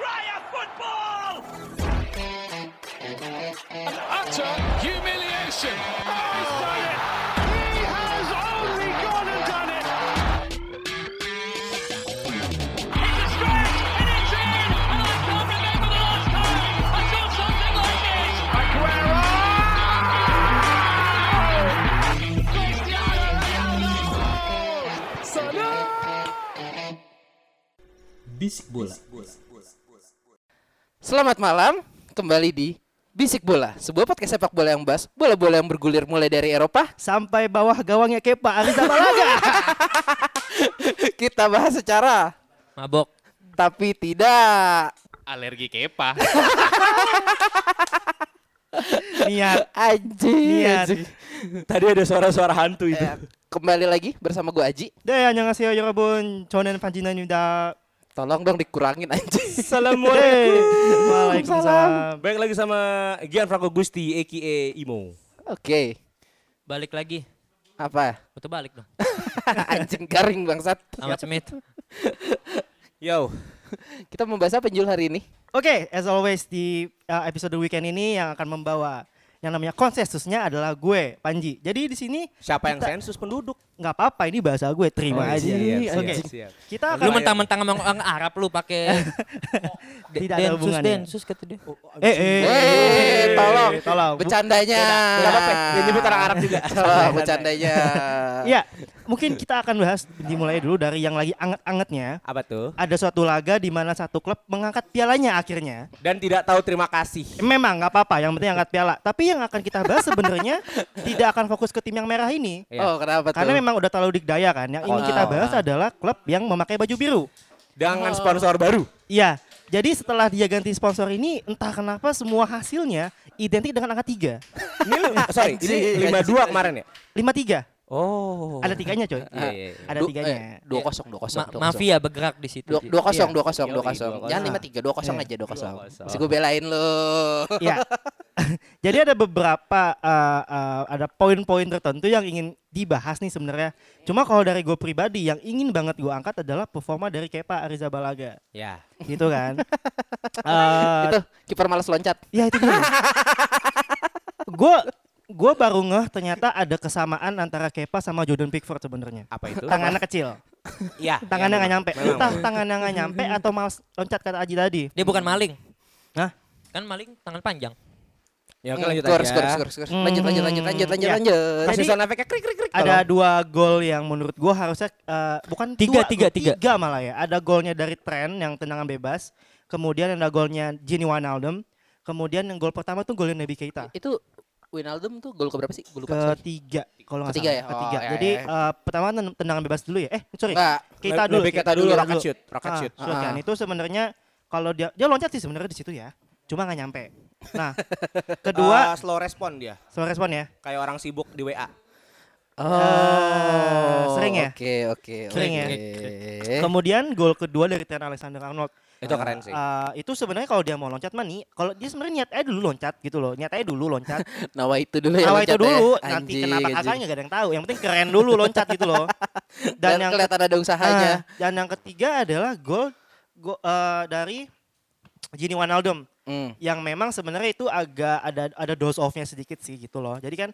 Australia football! An utter humiliation. He's done it! He has only gone and done it! It's a stretch and it's in! And I can't remember the last time I saw something like this! Aguero! Cristiano Ronaldo! Salah! Bisik bola. Selamat malam, kembali di Bisik Bola, sebuah podcast sepak bola yang bahas bola-bola yang bergulir mulai dari Eropa. sampai bawah gawangnya Kepa Arrizabalaga. Kita bahas secara Mabok. tapi tidak Alergi kepa. Niat. anjing. Niat. anjing. Tadi ada suara-suara hantu itu. Eh, kembali lagi bersama gue Aji. 네, 안녕하세요 여러분. 저는 반진아입니다. Tolong dong dikurangin anjing. Assalamualaikum. Waalaikumsalam. Baik lagi sama Gianfranco Gusti aka Imo. Oke, Balik lagi. apa? Betul balik dong. anjing garing bangsat. Ahmad Smith. Yo, Kita membahas apa Jul hari ini? Oke, as always di uh, episode weekend ini yang akan membawa yang namanya konsensusnya adalah gue, Panji. Jadi di sini siapa yang Kita- sensus penduduk? Nggak apa-apa ini bahasa gue, terima Oh, aja. siap, Oke. siap, siap. Kita akan Lu mentang-mentang ngomong orang Arab lu pakai Tidak ada densus hubungannya. densus kata dia. eh, eh, Eh, tolong. tolong. Bu- Bercandanya. Gak apa-apa, dia nyebut orang Arab juga. Tolong bercandanya. Iya, mungkin kita akan bahas dimulai dulu dari yang lagi anget-angetnya. Apa tuh? Ada suatu laga di mana satu klub mengangkat pialanya akhirnya. Dan tidak tahu terima kasih. Memang nggak apa-apa, yang penting angkat piala. Tapi yang akan kita bahas sebenarnya tidak akan fokus ke tim yang merah ini. Iya. Oh, kenapa tuh? Karena memang udah terlalu dikdaya kan. Yang ingin Oh. kita bahas adalah klub yang memakai baju biru. Dengan sponsor baru. Iya. Jadi setelah dia ganti sponsor ini, entah kenapa semua hasilnya identik dengan angka 3. Ini sorry, ini 52 kemarin ya? 53. Oh. Ada tiganya coy. Iya, iya, iya. Ada tiganya. eh, Dua kosong, dua kosong. Mafia bergerak di situ. Dua, dua kosong, Iya. dua kosong, dua kosong. Jangan lima tiga, dua kosong Iya. aja, dua kosong. Masih gue belain lu. Iya. Jadi ada beberapa uh, uh, ada poin-poin tertentu yang ingin dibahas nih sebenarnya. Cuma kalau dari gue pribadi yang ingin banget gue angkat adalah performa dari Kepa Arrizabalaga. Ya. Gitu kan. Eh, Itu kiper malas loncat. ya itu dia. Gue gue baru ngeh ternyata ada kesamaan antara Kepa sama Jordan Pickford sebenarnya. Apa itu? Tangannya kecil, Iya. tangannya iya, nggak nyampe. memang. Entah tangannya nggak nyampe atau malas loncat kata Aji tadi. Dia bukan maling. Hah? Kan maling tangan panjang. Ya, oke lanjut Skor, aja. skor, skor, skor. Lanjut, lanjut, lanjut, lanjut, lanjut, Hmm, lanjut. Kasih sound efeknya krik krik krik. Ada dua gol yang menurut gue harusnya eh, bukan Tiga, dua, tiga, gol, tiga. malah ya. Ada golnya dari Trent yang tendangan bebas. Kemudian ada golnya Gini Wijnaldum. Kemudian yang gol pertama tuh golnya Naby Keita. Itu Wijnaldum tuh gol keberapa sih? Gue lupa. Ketiga kalau nggak Ketiga salah. ya? Oh, Ketiga. ya, Jadi ya, ya. eh, pertama ten- tendangan bebas dulu ya. Eh sorry. Enggak. Keita dulu. Lebih kita dulu rocket shoot, rocket Ah, shoot. kan. Ah. Itu sebenarnya kalau dia dia loncat sih sebenarnya di situ ya. Cuma nggak nyampe. Nah, kedua Eh, slow respon dia. slow respon ya. Kayak orang sibuk di WA. Oh, sering ya? Oke, oke, Sering ya? oke. Kemudian gol kedua dari Trent Alexander-Arnold. Itu keren sih. Eh, itu sebenarnya kalau dia mau loncat mah nih, kalau dia sebenarnya niat aja dulu loncat gitu loh, niat aja dulu loncat. Nawa itu dulu ya Awal itu ya. dulu, nanti Anjing, kenapa kakaknya gak ada yang tahu. Yang penting keren dulu loncat gitu loh. Dan Dan yang kelihatan ada usahanya. Ah, dan yang ketiga adalah gol go, eh, dari Gini Wijnaldum Hmm. yang memang sebenarnya itu agak ada ada dose off-nya sedikit sih gitu loh. Jadi kan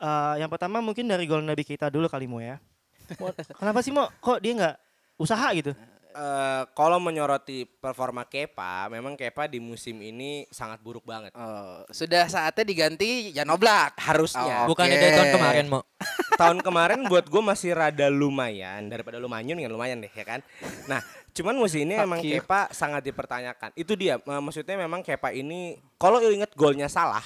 eh, yang pertama mungkin dari gol Nabi kita dulu kali Mo ya. Kenapa sih Mo? Kok dia nggak usaha gitu? Eh, kalau menyoroti performa Kepa, memang Kepa di musim ini sangat buruk banget. Oh, sudah saatnya diganti Jan Oblak. Harusnya. Oh, Bukannya Oke. dari tahun kemarin, Mo. Tahun kemarin buat gue masih rada lumayan daripada lumayan kan lumayan deh ya kan. Nah, cuman musim ini Fuck emang you. Kepa sangat dipertanyakan. Itu dia, maksudnya memang Kepa ini kalau inget golnya salah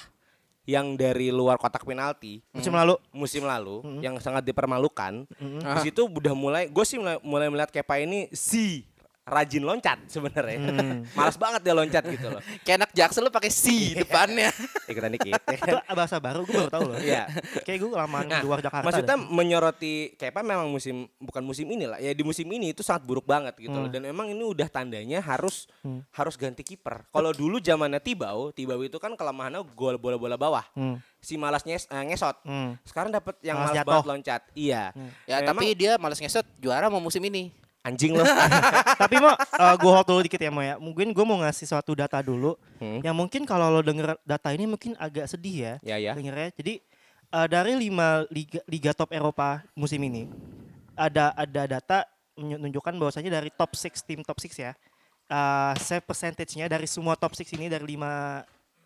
yang dari luar kotak penalti Musim lalu musim lalu Hmm. yang sangat dipermalukan. Mm-mm. Di situ udah mulai gue sih mulai, mulai melihat Kepa ini si rajin loncat sebenarnya. Hmm. Malas banget dia loncat gitu loh. Kayak anak jaksel lu pakai si depannya. Ikutan dikit. itu bahasa baru gue baru tahu loh. Iya. Kayak gue lama di Nah, luar Jakarta. Maksudnya dah. menyoroti Kepa memang musim bukan musim ini lah. Ya di musim ini itu sangat buruk banget gitu loh. Hmm. Dan memang ini udah tandanya harus Hmm. harus ganti kiper. Kalau dulu zamannya Tibau, Tibau itu kan kelemahannya gol bola-bola bawah. Hmm. Si malas nyes, eh, ngesot. Hmm. Sekarang dapat yang Malas malas banget loncat. Iya. Hmm. Ya, Memang- tapi dia males ngesot juara mau musim ini. Anjing lo. Tapi mau uh, gue hold dulu dikit ya mau ya. Mungkin gue mau ngasih suatu data dulu. Hmm. Yang mungkin kalau lo denger data ini mungkin agak sedih ya. Ya, ya. Dengernya. Jadi uh, dari lima liga, liga top Eropa musim ini ada ada data menunjukkan bahwasanya dari top 6 tim top 6 ya. Uh, save percentage-nya dari semua top 6 ini dari lima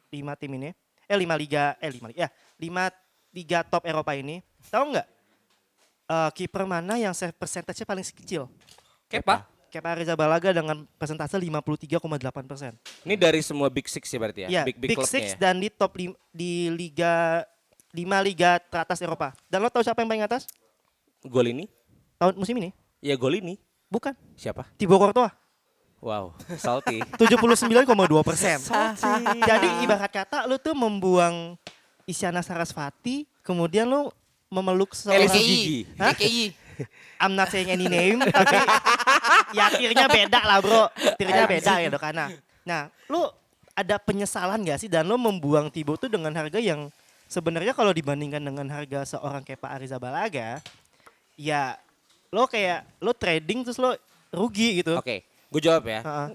lima tim ini. Eh lima liga eh lima liga ya, lima liga top Eropa ini. Tahu nggak? Uh, kiper mana yang save percentage-nya paling kecil? Kepa. Kepa Arrizabalaga dengan persentase 53,8 persen. Ini dari semua Big Six ya berarti ya? Ya, big, Big, klubnya Six ya? dan di top lim, di liga lima liga teratas Eropa. Dan lo tahu siapa yang paling atas? Gol ini? Tahun musim ini? Ya gol ini. Bukan. Siapa? Thibaut Courtois. Wow, salty. 79,2 persen. Jadi ibarat kata lu tuh membuang Isyana Sarasvati, kemudian lu memeluk seorang gigi. LKI. I'm not saying any name, tapi ya tirnya beda lah bro. Tirnya beda ya Dokana. Nah, lu ada penyesalan gak sih dan lu membuang Thibaut tuh dengan harga yang sebenarnya kalau dibandingkan dengan harga seorang kayak Pak Arrizabalaga, ya lo kayak lo trading terus lo rugi gitu. Oke, gue jawab ya. Heeh.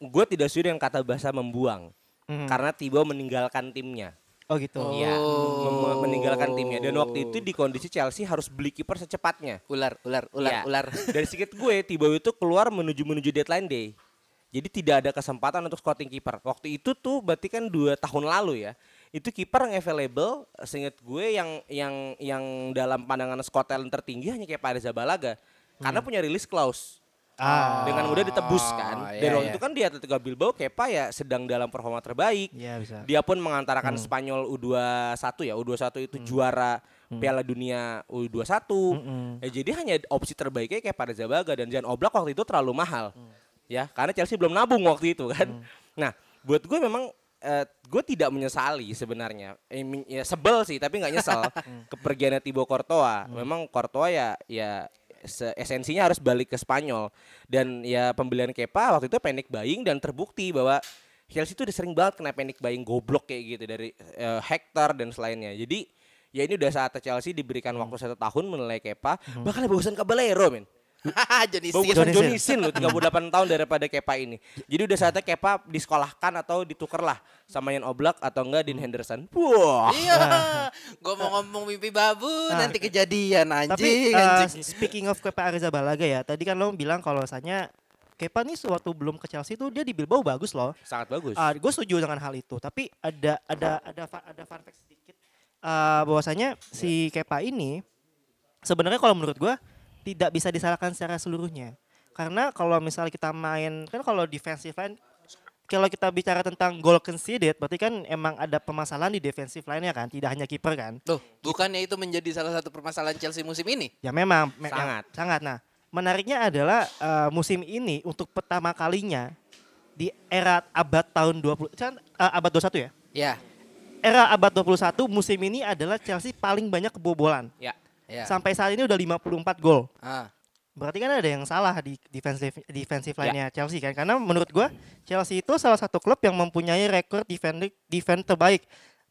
Gue tidak setuju dengan kata bahasa membuang. Mhm. Karena Thibaut meninggalkan timnya. Oh gitu. Iya, mem- meninggalkan timnya. Dan waktu itu di kondisi Chelsea harus beli kiper secepatnya. Ular, ular, ular, Iya. ular. Dari sedikit gue, Thibaut itu keluar menuju menuju deadline day. Jadi tidak ada kesempatan untuk scouting kiper. Waktu itu tuh berarti kan dua tahun lalu ya. Itu kiper yang available, seingat gue yang yang yang dalam pandangan scout talent tertinggi hanya kayak Pak Reza Balaga. Karena punya release clause. Ah. Dengan mudah ditebus kan. iya, Dan waktu iya. itu kan di Atletico Bilbao Kepa ya sedang dalam performa terbaik. Iya bisa. Dia pun mengantarkan Spanyol U21 ya, U21 itu juara Piala Dunia U21. Mm-mm. Eh, jadi hanya opsi terbaiknya kayak pada Zabaga dan Jan Oblak waktu itu terlalu mahal. Ya, karena Chelsea belum nabung waktu itu kan. Nah, buat gue memang eh, gue tidak menyesali sebenarnya. Eh, ya sebel sih, tapi nggak nyesel kepergiannya Thibaut Courtois. Memang Courtois ya ya esensinya harus balik ke Spanyol dan ya pembelian Kepa waktu itu panic buying dan terbukti bahwa Chelsea itu udah sering banget kena panic buying goblok kayak gitu dari eh, Hector dan selainnya. Jadi ya ini udah saatnya Chelsea diberikan waktu satu tahun menilai Kepa. Bahkan bagusan Caballero men. Jadi Bagusan Johnny Johnny Sin loh 38 tahun daripada Kepa ini. Jadi udah saatnya Kepa disekolahkan atau ditukar lah sama Ian Oblak atau enggak Dean Henderson. Wah. Iya, gue mau ngomong mimpi babu Nah. nanti kejadian Tapi anjing, uh, anjing. speaking of Kepa Arrizabalaga ya, tadi kan lo bilang kalau misalnya Kepa nih waktu belum ke Chelsea tuh dia di Bilbao bagus loh. Sangat bagus. Uh, gue setuju dengan hal itu. Tapi ada ada ada ada fun fact sedikit uh, bahwasanya si Kepa ini sebenarnya kalau menurut gue tidak bisa disalahkan secara seluruhnya. Karena kalau misalnya kita main kan kalau defensive line kalau kita bicara tentang goal conceded berarti kan emang ada permasalahan di defensive line-nya kan, tidak hanya kiper kan. Tuh, bukannya itu menjadi salah satu permasalahan Chelsea musim ini? Ya memang me- Sangat. yang- sangat. Nah, menariknya adalah eh, musim ini untuk pertama kalinya di era abad tahun 20 kan eh, abad 21 ya. Ya, Era abad 21 musim ini adalah Chelsea paling banyak kebobolan. ya. Ya. Sampai saat ini udah 54 gol. Ah, Berarti kan ada yang salah di defensive defensive Ya. line-nya Chelsea kan. Karena menurut gua Chelsea itu salah satu klub yang mempunyai rekor defend defense terbaik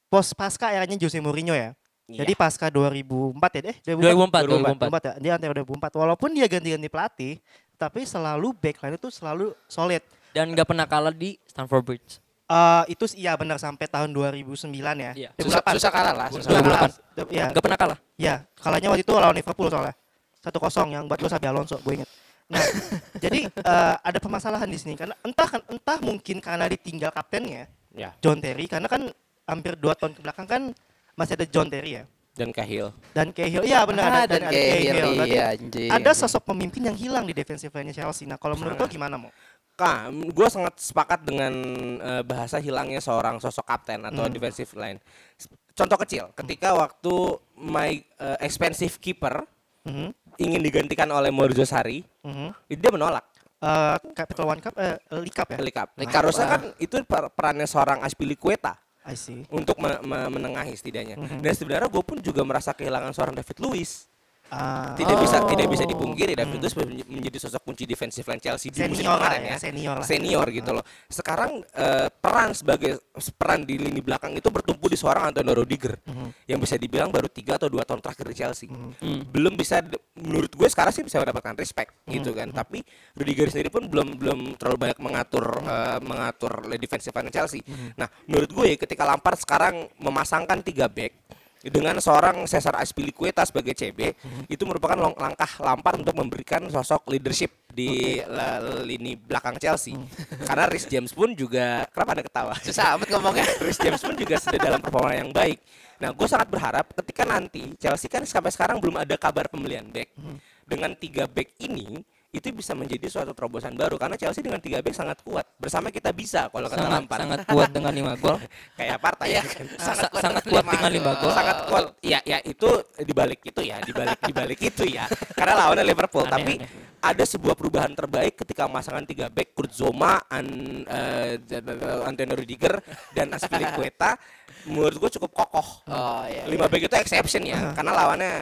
pos pasca eranya Jose Mourinho ya. Iya. Jadi pasca 2004 ya, eh 2004, 2004 ya. Dia antara 2004. Walaupun dia ganti-ganti pelatih, tapi selalu backline itu selalu solid. Dan nggak pernah kalah di Stamford Bridge. Eh itu iya benar sampai tahun 2009 ya. Iya. susah, susah kalah lah. Susah Susah kalah. kalah. Iya, Nggak pernah kalah. Ya, kalahnya waktu itu lawan Liverpool soalnya. 1-0 yang buat gue Sabi Alonso, gue inget. Nah, jadi eh, ada permasalahan di sini karena entah kan entah mungkin karena ditinggal kaptennya Ya. John Terry karena kan hampir dua tahun ke belakang kan masih ada John Terry ya Dan Cahill. dan Cahill iya benar Ah, ada- dan ada Cahill, Berarti iya, anjing. ada sosok pemimpin yang hilang di defensive line Chelsea. Nah, kalau menurut lo gimana mau? Kak, gue sangat sepakat dengan eh, bahasa hilangnya seorang sosok kapten atau Hmm. defensive line. Contoh kecil, ketika waktu my eh, expensive keeper Mhm, ingin digantikan oleh Sarri, mhm. itu dia menolak. Eh, Capital One Cup, eh, League Cup ya? League Cup. Cup, Harusnya ah. kan itu per- perannya seorang Aspilicueta I see. untuk me- me- menengahi setidaknya. Mhm. Dan sebenarnya gue pun juga merasa kehilangan seorang David Luiz. Ah, Tidak bisa Oh. tidak bisa dipungkiri David Luiz men- menjadi sosok kunci defensive line Chelsea di musim Senior lah kemarin ya, ya. senior lah. Senior gitu loh. Sekarang eh, peran sebagai peran di lini belakang itu bertumpu di seorang Antonio Rudiger Mhm. yang bisa dibilang baru tiga atau dua tahun terakhir di Chelsea. Mhm. Belum bisa menurut gue sekarang sih bisa mendapatkan respect Mhm. gitu kan. Tapi Rudiger sendiri pun belum belum terlalu banyak mengatur eh, mengatur defensive line Chelsea. Mhm. Nah, menurut gue ketika Lampard sekarang memasangkan tiga back dengan seorang Cesar Azpilicueta sebagai CB itu merupakan long- langkah Lampard untuk memberikan sosok leadership di la- lini belakang Chelsea. Mhm. Karena Rhys James pun juga kenapa Anda ketawa? Susah amat ngomongnya. Rhys James pun juga sudah dalam performa yang baik. Nah, gue sangat berharap ketika nanti Chelsea kan sampai sekarang belum ada kabar pembelian back. Mhm. Dengan tiga back ini itu bisa menjadi suatu terobosan baru karena Chelsea dengan tiga back sangat kuat. Bersama kita bisa kalau kata Sangat Lampard. sangat kuat dengan 5 gol. Kayak partai ya kan. Sa- sangat kuat dengan 5 gol. sangat kuat. Ya, ya itu dibalik itu ya, dibalik dibalik itu ya. Karena lawannya Liverpool. Aneh, Tapi aneh. ada sebuah perubahan terbaik ketika pemasangan tiga back Kurt Zoma, An, eh, Antonio Rudiger dan Azpilicueta menurut gue cukup kokoh. Oh iya. Lima back itu exception ya, karena lawannya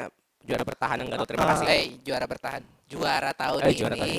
juara bertahan yang gak tahu terima kasih. Eh, juara bertahan. Juara tahun Eh, ini. juara tahun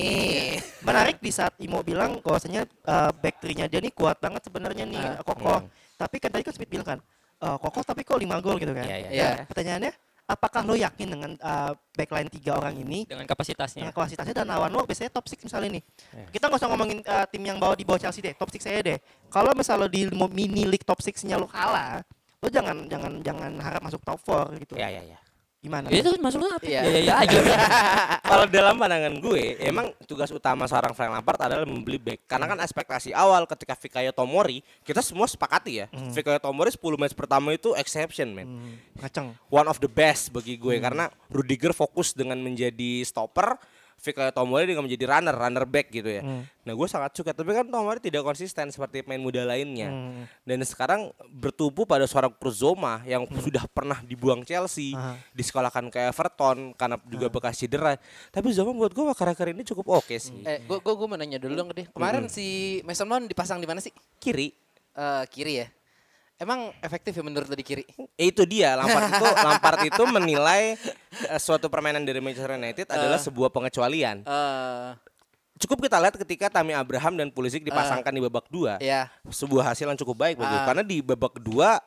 Menarik di saat Imo bilang bahwasanya uh, back three-nya dia nih kuat banget sebenarnya nih Ah. kokoh. Hmm. Tapi kan tadi kan Smith bilang kan eh, kokoh tapi kok 5 gol gitu kan. Iya, iya. Iya. Nah, Pertanyaannya apakah lo yakin dengan uh, backline tiga orang ini Dengan dengan kapasitasnya. kapasitasnya dan lawan lo biasanya top 6 misalnya nih. Iya. Kita nggak usah ngomongin uh, tim yang bawa di bawah Chelsea deh, top 6 saya deh. Kalau misalnya lo di mini league top 6-nya lo kalah, lo jangan jangan jangan harap masuk top 4 gitu. Ya, ya, ya. Gimana? Ya, itu masuk apa? Iya. Ya ya ya aja. Kalau dalam pandangan gue, emang tugas utama seorang Frank Lampard adalah membeli back. Karena kan ekspektasi awal ketika Fikayo Tomori, kita semua sepakati ya. Fikayo Tomori 10 match pertama itu exception, men. Hmm, ngaceng. One of the best bagi gue karena Rudiger fokus dengan menjadi stopper, Fikayo Tomori dengan menjadi runner, runner back gitu ya. Nah, gue sangat suka, tapi kan Tomori tidak konsisten seperti pemain muda lainnya. Hmm. Dan sekarang bertumpu pada seorang Kurzoma yang sudah pernah dibuang Chelsea, Ah. disekolahkan ke Everton karena juga bekas cedera. Tapi Zoma buat gue akhir-akhir ini cukup oke sih. Eh, gua gua, gua mau nanya dulu dong deh. Kemarin si Mason Mount dipasang di mana sih? Kiri, Eh, kiri ya. Emang efektif ya menurut lo di kiri? Eh, itu dia Lampard itu Lampard itu menilai eh, suatu permainan dari Manchester United adalah sebuah pengecualian. Eh, Cukup kita lihat ketika Tammy Abraham dan Pulisic dipasangkan di babak dua, ya. sebuah hasil yang cukup baik gue. Ah. karena di babak kedua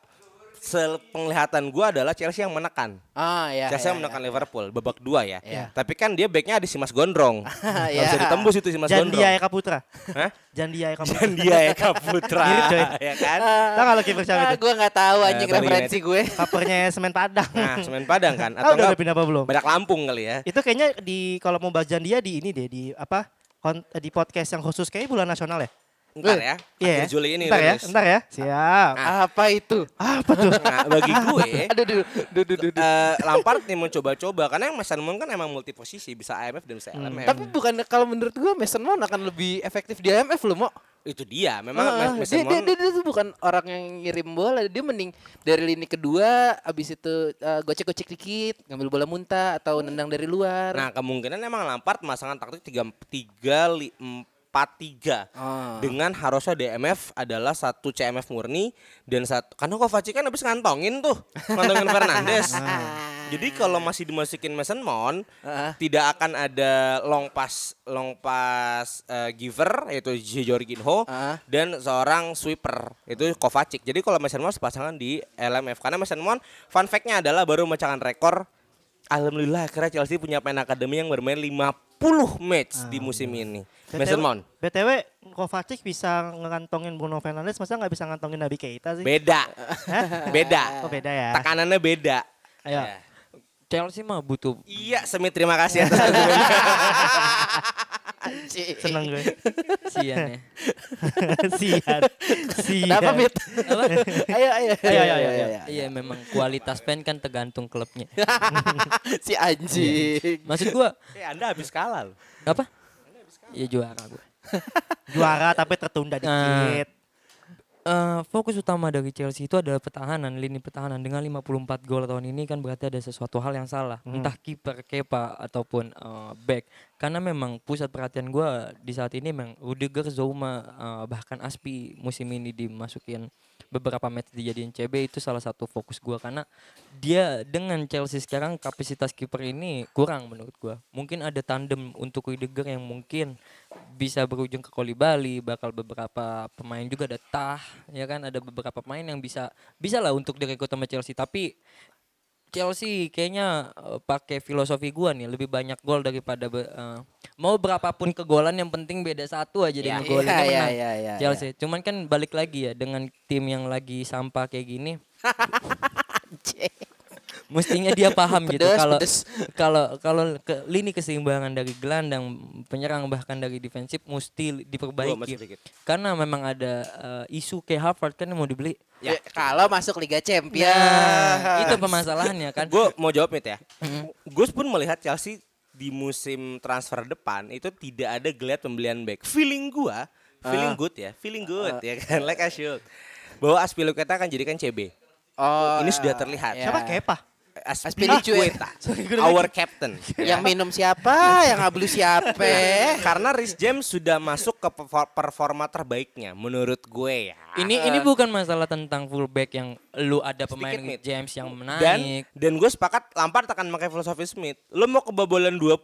penglihatan gue adalah Chelsea yang menekan. Ah, ya. Chelsea ya, yang menekan ya. Liverpool babak dua ya. Iya. Tapi kan dia backnya ada si Mas Gondrong. Iya. bisa ditembus itu si Mas Gondrong. Jandia Eka Putra. Hah? Jandia Eka Putra. Dan dia Eka Putra. Mirip, coy. ya kan? Tahu kalau kiper siapa Ah, itu? gua nggak tahu anjing Bali referensi gue. Kapernya semen Padang. Nah, Semen Padang kan? Atau udah udah pindah apa belum? Badak Lampung kali ya. Itu kayaknya di kalau mau bahas Jandia di ini deh di apa? kon- di podcast yang khusus kayak bulan nasional ya? Ntar ya. Iya akhir ya. Juli ini Ntar ya, rilis. ntar ya. Siap. Apa itu? Apa tuh? Nah, bagi gue Aduh, duh, duh, duh, duh, duh. eh, Lampard nih mencoba-coba karena yang Mason Mount kan emang multi posisi bisa IMF dan bisa LMF. Tapi bukan kalau menurut gua Mason Mount akan lebih efektif di IMF loh, Mo. itu dia memang Ah, Mason dia, dia, dia, dia tuh bukan orang yang ngirim bola, dia mending dari lini kedua, abis itu eh, gocek-gocek dikit, ngambil bola muntah atau nendang dari luar. Nah kemungkinan emang Lampard masangan taktik tiga tiga empat tiga Ah. dengan harusnya DMF adalah satu CMF murni dan satu karena Kovacic kan habis ngantongin tuh ngantongin Fernandes. Jadi kalau masih dimasukin Mason Mount Ah. tidak akan ada long pass long pass eh, giver yaitu Jorginho Ah. dan seorang sweeper itu Kovacic. Jadi kalau Mason Mount pasangan di LMF karena Mason Mount fun fact-nya adalah baru memecahkan rekor Alhamdulillah akhirnya Chelsea punya pemain akademi yang bermain 50 match di musim ini. Mason Mount. BTW Kovacic bisa ngantongin Bruno Fernandes, masa nggak bisa ngantongin Nabi Keita sih? Beda. beda. Oh beda ya. Tekanannya beda. Ayo. Ya. Chelsea mah butuh Iya, Semi terima kasih atas Anjing. Seneng gue. sian ya. Sian. Sian. Kenapa, Mit? Apa? ayo, ayo, Ayo, ayo, ayo, ayo. Iya memang kualitas fan kan tergantung klubnya. si anjing. Maksud gua Eh, Anda habis kalah loh. apa? Ya juara gua. Juara tapi tertunda Nah. Eh, fokus utama dari Chelsea itu adalah pertahanan, lini pertahanan. Dengan 54 gol tahun ini kan berarti ada sesuatu hal yang salah, entah kiper, Kepa ataupun eh, back. Karena memang pusat perhatian gua di saat ini memang Rudiger, Zouma, eh, bahkan Aspi musim ini dimasukin beberapa match dijadiin CB itu salah satu fokus gua. Karena dia dengan Chelsea sekarang kapasitas kiper ini kurang menurut gua. Mungkin ada tandem untuk Rudiger yang mungkin bisa berujung ke Bali, bakal beberapa pemain juga ada Tah, ya kan? Ada beberapa pemain yang bisa bisa lah untuk direkrut sama Chelsea. Tapi Chelsea kayaknya eh, pakai filosofi gua nih lebih banyak gol daripada eh, mau berapapun kegolan yang penting beda satu aja Ya, dengan gol iya, menang. iya, iya, Chelsea. Cuman kan balik lagi ya dengan tim yang lagi sampah kayak gini mestinya dia paham gitu kalau kalau kalau ke lini keseimbangan dari gelandang penyerang bahkan dari defensif mesti diperbaiki karena memang ada eh, isu kayak Harvard kan yang mau dibeli Ya, kalau masuk Liga Champions. Ya, itu permasalahannya kan Gue mau jawab Mit ya. Gus pun melihat Chelsea di musim transfer depan itu tidak ada geliat pembelian back. Feeling gua, feeling good ya, feeling good ya kan, like I should. Bahwa Aspilicueta akan jadikan CB. Oh, Ini sudah terlihat. ya. Siapa Kepa? Aspilicueta, our captain. Yang minum siapa? Yang ngablu siapa? Karena Rhys James sudah masuk ke perfor- performa terbaiknya menurut gue ya. ini ini bukan masalah tentang fullback yang lu ada pemain Mit. James yang dan menaik dan gue sepakat Lampard akan pakai filosofi Smith. Lo mau kebobolan 20,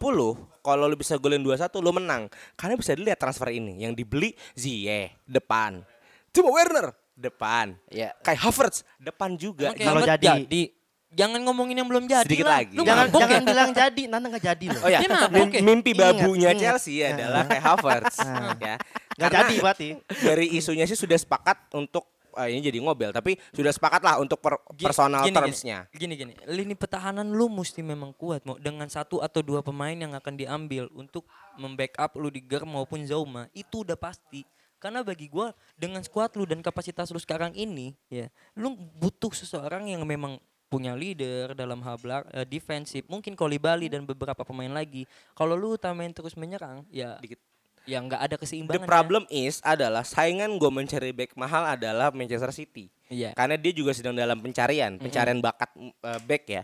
kalau lo bisa golin 21 lo menang. Karena bisa dilihat transfer ini yang dibeli Ziyech depan. Timo Werner depan. Ya. Kayak Havertz depan juga. Kalau Ahmad jadi. Jangan ngomongin yang belum jadi Sedikit lah. lagi. Lu Jangan mabok jangan ya? bilang jadi, nanti nggak jadi loh. Oh ya, Dia mabuk ya? mimpi Ingat, babunya ingat. Chelsea adalah kayak Havertz ya. Nggak Karena jadi berarti. dari isunya sih sudah sepakat untuk ah, ini jadi ngobel tapi sudah sepakat lah untuk per- Gi- personal gini, terms-nya. Gini gini, lini pertahanan lu mesti memang kuat mau dengan satu atau dua pemain yang akan diambil untuk membackup Rudiger maupun Zauma itu udah pasti. Karena bagi gua dengan skuad lu dan kapasitas lu sekarang ini ya, lu butuh seseorang yang memang punya leader dalam hal belak- eh, defensif, mungkin Bali dan beberapa pemain lagi. Kalau lu utamain terus menyerang, ya Dikit. ya nggak ada The keseimbangan. problem is adalah saingan gue mencari back mahal adalah Manchester City. Iya. Karena dia juga sedang dalam pencarian, pencarian bakat uh, back ya.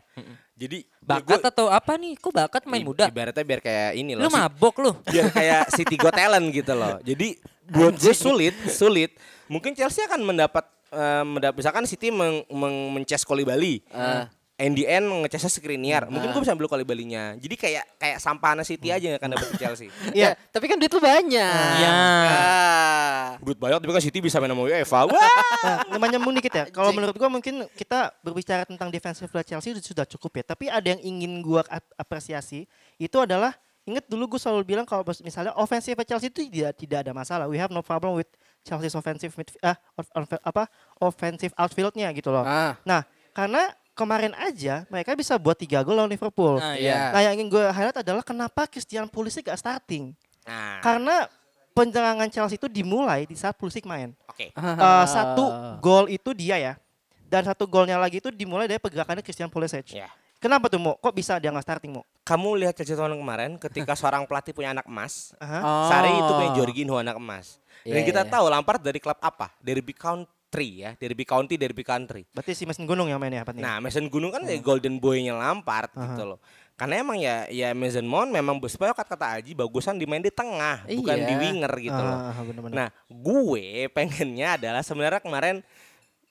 Jadi Bakat gua- atau apa nih? Kok bakat main muda? Ibaratnya biar kayak ini loh. Lu mabok lu. biar kayak City Got Talent gitu loh. Jadi buat gue sulit, sulit. Mungkin Chelsea akan mendapat mendapat misalkan City meng, meng, mences Bali. Andy N ngecesnya Skriniar. Mungkin gue bisa ambil Balinya. Jadi kayak kayak sampahana City aja yang akan dapat Chelsea. Ya, tapi kan duit lu banyak. Iya. Ah. Duit banyak tapi kan City bisa main sama UEFA. Wah. Nah, namanya nyambung dikit ya. Kalau menurut gua mungkin kita berbicara tentang defensive play Chelsea sudah cukup ya. Tapi ada yang ingin gua ap- apresiasi itu adalah ingat dulu gue selalu bilang kalau misalnya offensive Chelsea itu tidak tidak ada masalah. We have no problem with Chelsea's offensive midf- ah, off- apa offensive outfieldnya gitu loh. Ah. Nah, karena kemarin aja mereka bisa buat tiga gol lawan Liverpool. Ah, iya. Nah, yang ingin gue highlight adalah kenapa Christian Pulisic gak starting. Nah, Karena penyerangan Chelsea itu dimulai di saat Pulisic main. oke. Eh, satu gol itu dia ya. Dan satu golnya lagi itu dimulai dari pergerakannya Christian Pulisic. Ya. Kenapa tuh Mo? Kok bisa dia nggak starting Mo? Kamu lihat Chelsea tahun kemarin ketika seorang pelatih punya anak emas, Aha. Oh. Sari itu punya Jorginho anak emas. Dan Iya, kita iya. tahu Lampard dari klub apa? Dari Big Country ya, dari Big County, dari Big Country. Berarti si Mason Gunung yang mainnya apa nih? Nah, Mason Gunung kan ya golden boy-nya Lampard gitu loh. Karena emang ya ya Mason Mount memang supaya kata Aji bagusan dimain di tengah, bukan Iya. di winger gitu loh. Ah, bener-bener. Nah, gue pengennya adalah sebenarnya kemarin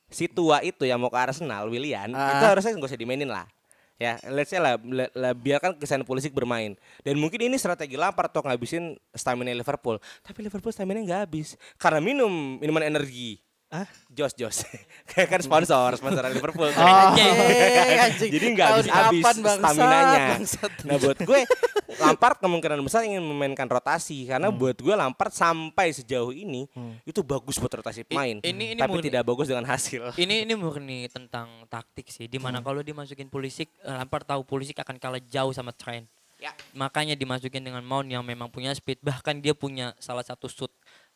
si tua itu yang mau ke Arsenal, Willian, Ah. itu harusnya nggak usah dimainin lah. Ya, let's say lah, la- la- biarkan Christian Pulisic bermain. Dan mungkin ini strategi Lampard untuk ngabisin stamina Liverpool. Tapi Liverpool stamina nggak habis karena minum minuman energi. Hah? Jos Jos, kayak kan sponsor, sponsor Liverpool. Eh, anjing. Jadi nggak Tahun habis-habis kapan, bangsat, stamina-nya. bangsat. Nah buat gue Lampard kemungkinan besar ingin memainkan rotasi karena Hmm. buat gue Lampard sampai sejauh ini itu bagus buat rotasi pemain, ini- ini tapi murni- tidak bagus dengan hasil. ini ini murni tentang taktik sih di mana Hmm. kalau dimasukin Pulisic eh, Lampard tahu Pulisic akan kalah jauh sama Trent Ya. makanya dimasukin dengan Mount yang memang punya speed bahkan dia punya salah satu shoot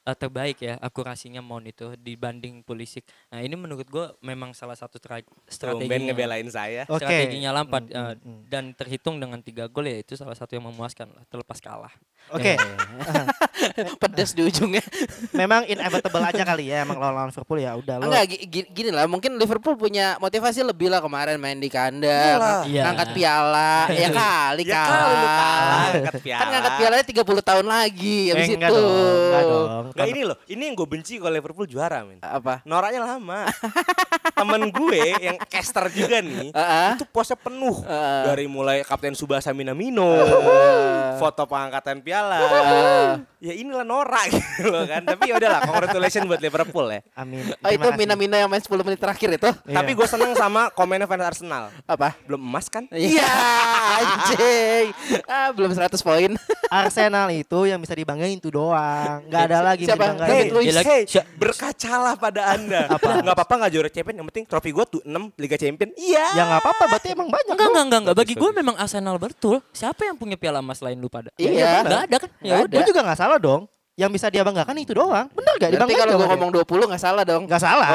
eh, terbaik ya akurasinya Mount itu dibanding Pulisic nah ini menurut gua memang salah satu tra- Tumben strateginya ngebelain saya. Oke. strateginya Lampard Hmm, eh, dan terhitung dengan tiga gol ya itu salah satu yang memuaskan lah terlepas kalah Oke. Pedes di ujungnya. Memang inevitable aja kali ya emang lawan Liverpool ya udah lo. Enggak, gi- gi- gini lah, mungkin Liverpool punya motivasi lebih lah kemarin main di kandang, Iya. ngangkat piala, ya kali Ya kalah. kali lu kalah, angkat Kan ngangkat pialanya 30 tahun lagi Eh, habis enggak itu. dong, enggak dong. Nggak ini loh, ini yang gue benci kalau Liverpool juara, men. Apa? Noraknya lama. Temen gue yang caster juga nih, ah. itu posnya penuh. Ah. Dari mulai Kapten Subasa Minamino, foto pengangkatan piala. Ya inilah norak gitu loh kan. Tapi ya udahlah, congratulations buat Liverpool ya. Amin. Oh itu Terima kasih. Mina-Mina yang main 10 menit terakhir itu? Iya. Tapi gue seneng sama komennya fans Arsenal. Apa? Belum emas kan? Iya, anjing. Ah, belum 100 poin. Arsenal itu yang bisa dibanggain itu doang. Nggak ada lagi yang Siapa? David Luiz. Hey, berkacalah pada anda. Apa? Nggak apa-apa nggak juara champion, yang penting trofi gue tuh 6 Liga Champion. Iya. Ya nggak apa-apa, berarti emang banyak. Enggak, enggak, enggak, enggak. Bagi gue memang Arsenal betul. Siapa yang punya piala emas lain lu pada? Iya. Enggak ada kan? Ya udah. Gue juga nggak salah dong. Yang bisa dia banggakan itu doang. Bener gak? Dibanggain kalau dong gue ngomong 20 nggak salah dong. Nggak salah.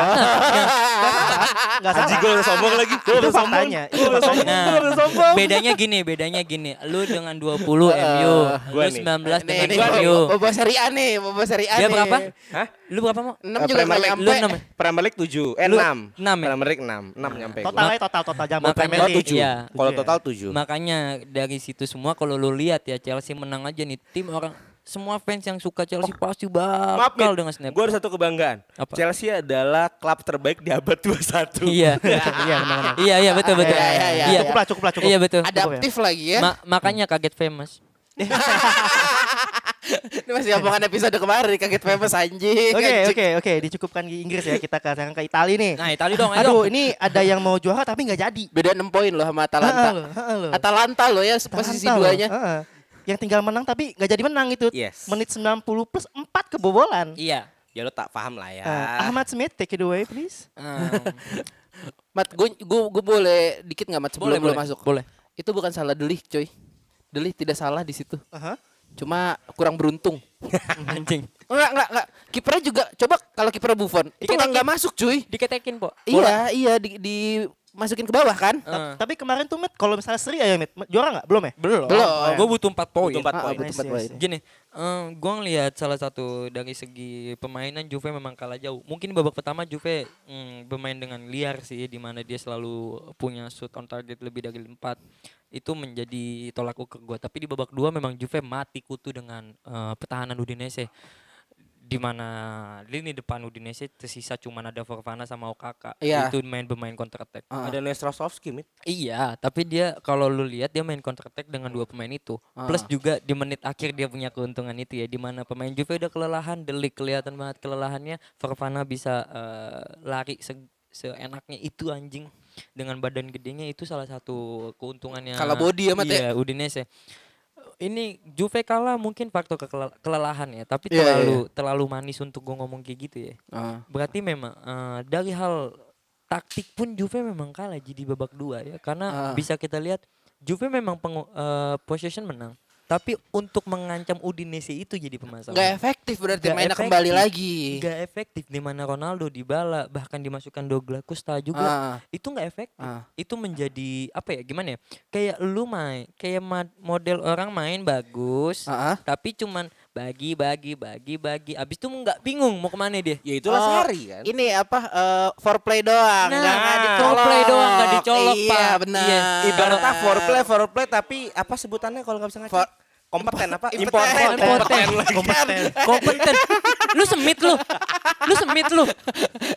Nggak Haji salah. gue udah sombong lagi. Gue Itu udah sombong. faktanya. Gue udah sombong. Nah, Gue udah sombong. bedanya gini, bedanya gini. Lu dengan 20 MU, Gua lu nih. 19 Nih, dengan nih, MU. Bobo Seri A nih, Bobo Seri A Dia nih. berapa? Hah? Lu berapa mau? 6 Eh, juga Premier League. nyampe. Lu enam? Premier League 7, eh Lu 6. enam ya? Premier League 6, 6 nyampe. Totalnya total total jam Makanya- Premier Oh, League. 7. Iya. Kalau total 7. Makanya dari situ semua kalau lu lihat ya Chelsea menang aja nih tim orang semua fans yang suka Chelsea pasti Maaf, bakal Mit. dengan snap. Gue ada satu kebanggaan. Apa? Chelsea adalah klub terbaik di abad 21. Iya. Iya benar. iya iya betul betul. Iya, iya, iya. Cukup lah, cukup lah, cukup. Iya betul. Adaptif lagi ya. Ma- makanya kaget famous. Ini masih omongan episode kemarin kaget famous anjing. Oke oke oke dicukupkan di Inggris ya kita ke sekarang ke Italia nih. Nah, Itali dong, Aduh dong. ini ada yang mau juara tapi nggak jadi. Beda 6 poin loh sama Atalanta. Heeh loh, heeh loh. Atalanta loh ya posisi Atalanta loh, duanya. heeh. Yang tinggal menang tapi nggak jadi menang itu. Yes. Menit 90 plus 4 kebobolan. Iya. Ya lo tak paham lah ya. Eh, Ahmad Smith take it away please. Ah, Mat, gue gue gue boleh dikit nggak Mat sebelum boleh boleh masuk? Boleh. Itu bukan salah Delik, coy. Delik tidak salah di situ. Aha. Cuma kurang beruntung. Anjing. Enggak, enggak, enggak. Kipernya juga coba kalau kiper Buffon itu enggak enggak masuk, cuy. Diketekin, Po. Iya, iya di, di masukin ke bawah kan? Ah. Tapi kemarin tuh Matt kalau misalnya seri aja Matt juara nggak? Belum ya? Belum. Belum. Gue butuh 4 poin. Butuh empat Ah, poin. butuh empat Nice, poin. nice. Gini, eh gue ngelihat salah satu dari segi permainan Juve memang kalah jauh. Mungkin babak pertama Juve mm, bermain dengan liar sih, di mana dia selalu punya shoot on target lebih dari 4 itu menjadi tolak ukur gue. Tapi di babak dua memang Juve mati kutu dengan eh, pertahanan Udinese di mana lini depan Udinese tersisa cuma ada Forfana sama Okaka Iya. itu main bermain counter attack. Ah. Ada Nestrasovski, mit. Iya, tapi dia kalau lu lihat dia main counter attack dengan dua pemain itu. Plus Ah. juga di menit akhir dia punya keuntungan itu ya di mana pemain Juve udah kelelahan, Delik kelihatan banget kelelahannya, Fofana bisa eh, lari se- seenaknya itu anjing dengan badan gedenya itu salah satu keuntungannya. Kalah body ya. Iya, Udinese. Ini Juve kalah mungkin faktor kelelahan ya, tapi Iya, iya, terlalu terlalu manis untuk gue ngomong kayak gitu ya. Ah. Berarti memang eh, dari hal taktik pun Juve memang kalah jadi babak dua ya karena Ah. bisa kita lihat Juve memang pengu- eh, possession menang tapi untuk mengancam Udinese itu jadi permasalahan. Nggak efektif berarti Nggak mainnya efektif. kembali lagi. Nggak efektif di mana Ronaldo dibala bahkan dimasukkan Douglas Costa juga Ah. itu nggak efektif. Ah. Itu menjadi apa ya gimana ya? Kayak lu main kayak model orang main bagus ah. tapi cuman bagi bagi bagi bagi abis itu nggak bingung mau ke mana dia. Ya itulah Oh, sehari kan. Ini apa eh, foreplay doang, Nah, nggak nggak dicolok. foreplay doang, nggak dicolok, Iya, Pak. benar. Iya. Ibaratnya foreplay, foreplay tapi apa sebutannya kalau nggak bisa ngaji? For- kompeten apa? Impeten. Impeten. lagi. Kompeten. kompeten lu semit lu lu semit lu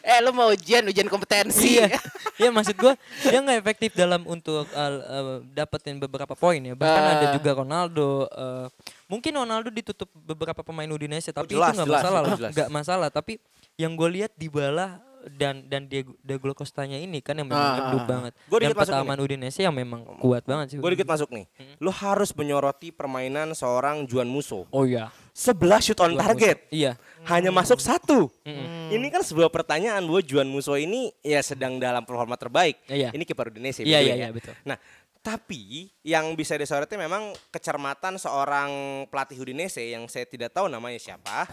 eh lu mau ujian ujian kompetensi. iya iya maksud gua dia nggak efektif dalam untuk uh, uh, dapetin beberapa poin ya bahkan Ah. ada juga Ronaldo uh, mungkin Ronaldo ditutup beberapa pemain Udinese tapi jelas, itu nggak jelas, masalah jelas. nggak masalah tapi yang gue lihat di bala dan dan Diego, Diego Costanya ini kan yang memang Ah, banget Gua dan dikit masuk pertahanan Udinese yang memang kuat banget sih Gue dikit masuk nih. Lu harus menyoroti permainan seorang Juan Musso. oh iya 11 shoot on target. iya Hanya masuk satu. Ini kan sebuah pertanyaan bahwa Juan Musso ini ya sedang dalam performa terbaik. Iya. Ini kiper Indonesia. Iya, iya, way iya, ya. betul. Nah, tapi yang bisa disoroti memang kecermatan seorang pelatih Udinese yang saya tidak tahu namanya siapa.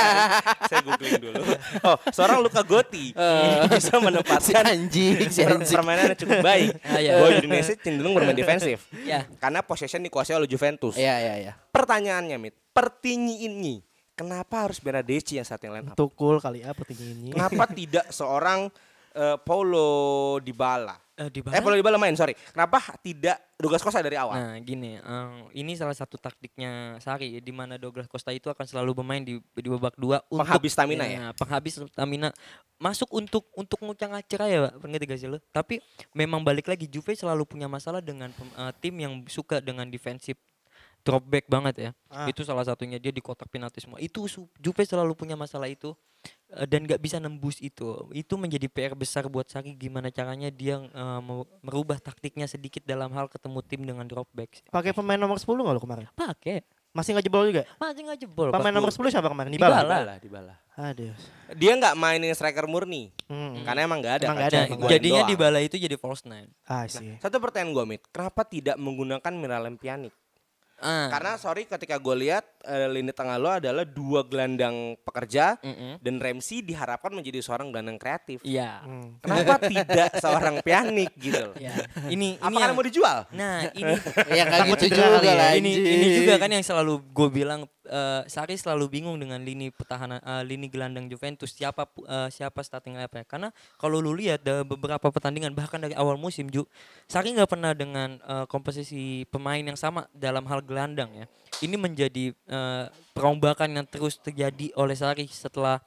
saya googling dulu. Oh, seorang Luka Gotti ini bisa Si menempatkan anjing, si anjing. permainannya cukup baik. Ah, iya. Bahwa Udinese cenderung bermain defensif. Iya. Karena possession dikuasai oleh Juventus. Iya, iya, iya. Pertanyaannya, Mit, pertinyi ini kenapa harus Bernadeschi yang starting line up? Tukul kali ya petinggi ini. Kenapa tidak seorang eh, Paulo Dybala Eh, di Eh, kalau Dybala main, sorry. Kenapa tidak Douglas Costa dari awal? Nah, gini, eh, ini salah satu taktiknya Sari di mana Douglas Costa itu akan selalu bermain di di babak dua untuk Penghabis stamina ya? penghabis stamina masuk untuk untuk ngucang acara ya, Pak. ngerti gak sih lo? Tapi memang balik lagi Juve selalu punya masalah dengan eh, tim yang suka dengan defensif drop back banget ya. Ah. Itu salah satunya dia di kotak penalti semua. Itu Juve selalu punya masalah itu dan nggak bisa nembus itu. Itu menjadi PR besar buat Sari gimana caranya dia eh, mau merubah taktiknya sedikit dalam hal ketemu tim dengan drop back. Pakai pemain nomor 10 nggak lo kemarin? Pakai. Masih nggak jebol juga? Masih nggak jebol. Pemain nomor 10 siapa kemarin? Dybala. Dybala. Dybala, Dybala. Aduh. Dia nggak mainin striker murni. Hmm. Karena emang nggak ada. Emang kan, nggak ada, emang Jadinya doang. di itu jadi false nine. Ah sih. Satu pertanyaan gue, Mit. Kenapa tidak menggunakan Miralem Pjanic? Ah. Karena sorry ketika gue lihat eh, lini tengah lo adalah dua gelandang pekerja Mm-mm. dan Ramsey diharapkan menjadi seorang gelandang kreatif. Iya. Hmm. Kenapa tidak seorang Pjanic gitu loh? Iya. Ini Apa yang- mau dijual? Nah, ini Ya nggak Takut gitu cedera juga kali ya. lah. ini ini juga kan yang selalu gue bilang eh, Sari selalu bingung dengan lini pertahanan eh, lini gelandang Juventus siapa eh, siapa starting apa ya karena kalau lu lihat dalam beberapa pertandingan bahkan dari awal musim Ju Sari nggak pernah dengan eh, komposisi pemain yang sama dalam hal gelandang ya ini menjadi eh, perombakan yang terus terjadi oleh Sari setelah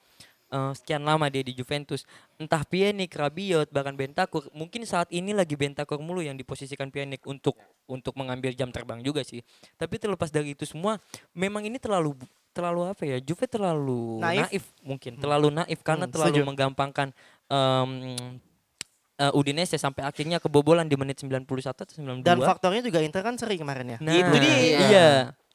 eh, sekian lama dia di Juventus entah Pjanic, Rabiot bahkan Bentakur mungkin saat ini lagi Bentakur mulu yang diposisikan Pjanic untuk untuk mengambil jam terbang juga sih tapi terlepas dari itu semua memang ini terlalu terlalu apa ya Juve terlalu Naif. naif, mungkin terlalu naif karena Hmm, terlalu setuju. menggampangkan em, eh, Udinese sampai akhirnya kebobolan di menit 91 atau 92 Dan faktornya juga Inter kan seri kemarin ya. Nah, Itu dia. Iya.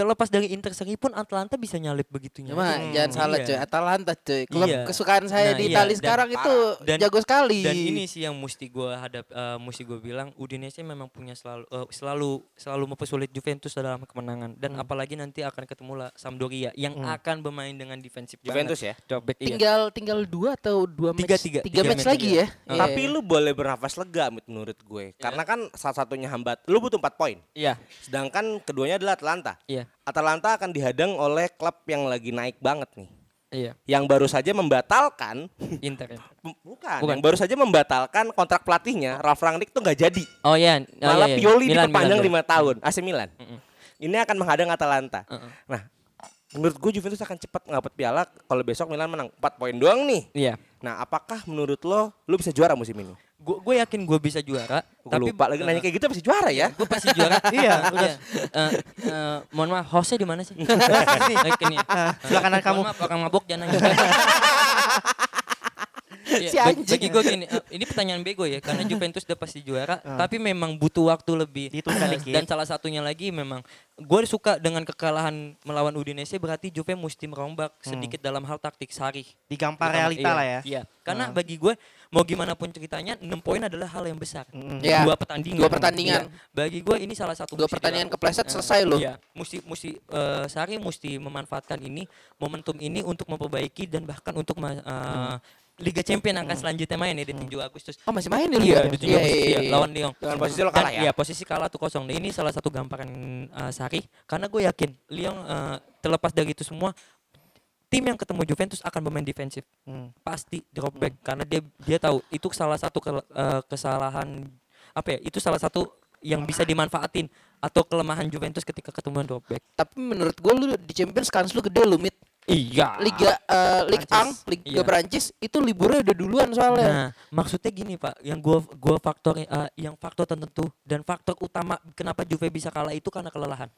Terlepas dari Inter seri pun Atlanta bisa nyalip begitunya. Cuma Hmm, jangan salah iya. coy, Atalanta coy. Klub Iya. kesukaan saya Nah, di iya, Italia dan- sekarang itu dan- jago sekali. Dan ini sih yang mesti gue hadap, eh, mesti gue bilang Udinese memang punya selalu eh, selalu selalu mempersulit Juventus dalam kemenangan dan Hmm. apalagi nanti akan ketemu lah Sampdoria yang akan bermain dengan defensif Juventus ya. Drop back, iya. tinggal tinggal dua atau dua Tiga, match tiga. tiga Tiga match match, lagi tiga. ya. Iya. Tapi lu boleh bernafas lega menurut gue. Karena kan salah satunya hambat. Lu butuh 4 poin. Iya, Sedangkan keduanya adalah Atlanta. iya, Atalanta akan dihadang oleh klub yang lagi naik banget nih. iya. Yang baru saja membatalkan Inter. Inter. bukan, Bukan. yang baru saja membatalkan kontrak pelatihnya Ralf Rangnick tuh nggak jadi. Oh iya, oh, Malah iya, iya. Pioli Milan, diperpanjang lima tahun. AC Milan. Mm-mm. Ini akan menghadang Atalanta. Uh-uh. Nah, menurut gue Juventus akan cepat ngapet piala kalau besok Milan menang 4 poin doang nih. Iya. Nah, apakah menurut lo lu bisa juara musim ini? Gue yakin gue bisa juara, Gue tapi lupa lagi nanya kayak gitu pasti juara ya. gue pasti juara. Iya, udah. Eh, eh, mohon maaf, hostnya di mana sih? Sini. sebelah kanan kamu. Maaf, orang mabok jangan nanya. Ya, Si bagi, anjing. bagi gue gini, eh, ini pertanyaan bego ya, karena Juventus udah pasti juara, tapi memang butuh waktu lebih. Dikit. Dan salah satunya lagi memang, gue suka dengan kekalahan melawan Udinese, berarti Juve mesti merombak sedikit dalam hal taktik Sari. Digampar realita iya, lah ya. Iya, karena bagi gue mau gimana pun ceritanya 6 poin adalah hal yang besar. Mm. Iya. Dua pertandingan. Dua pertandingan. Iya. Bagi gue ini salah satu Dua pertandingan kepleset Eh, selesai loh. Iya, mesti mesti eh, Sari mesti memanfaatkan ini momentum ini untuk memperbaiki dan bahkan untuk eh, Liga Champion akan selanjutnya main ya di 7 Agustus. Oh masih main ya lu? Iya, ya? di 7 Iya, Agustus iya, iya, iya. lawan Lyon. Dengan posisi lo kalah ya? Iya, posisi kalah tuh kosong. Nah, ini salah satu gamparan eh, Sari karena gue yakin Lyon eh, terlepas dari itu semua tim yang ketemu Juventus akan bermain defensif Hmm. pasti drop back karena dia dia tahu itu salah satu ke- eh, kesalahan apa ya itu salah satu yang bisa dimanfaatin atau kelemahan Juventus ketika ketemu drop back. Tapi menurut gue lu di Champions kans lu gede lu mid. Iya. Liga eh, Ligue Prancis. 1, Liga Iya. Prancis itu liburnya udah duluan soalnya. Nah, maksudnya gini Pak, yang gua gua faktor eh, yang faktor tertentu dan faktor utama kenapa Juve bisa kalah itu karena kelelahan.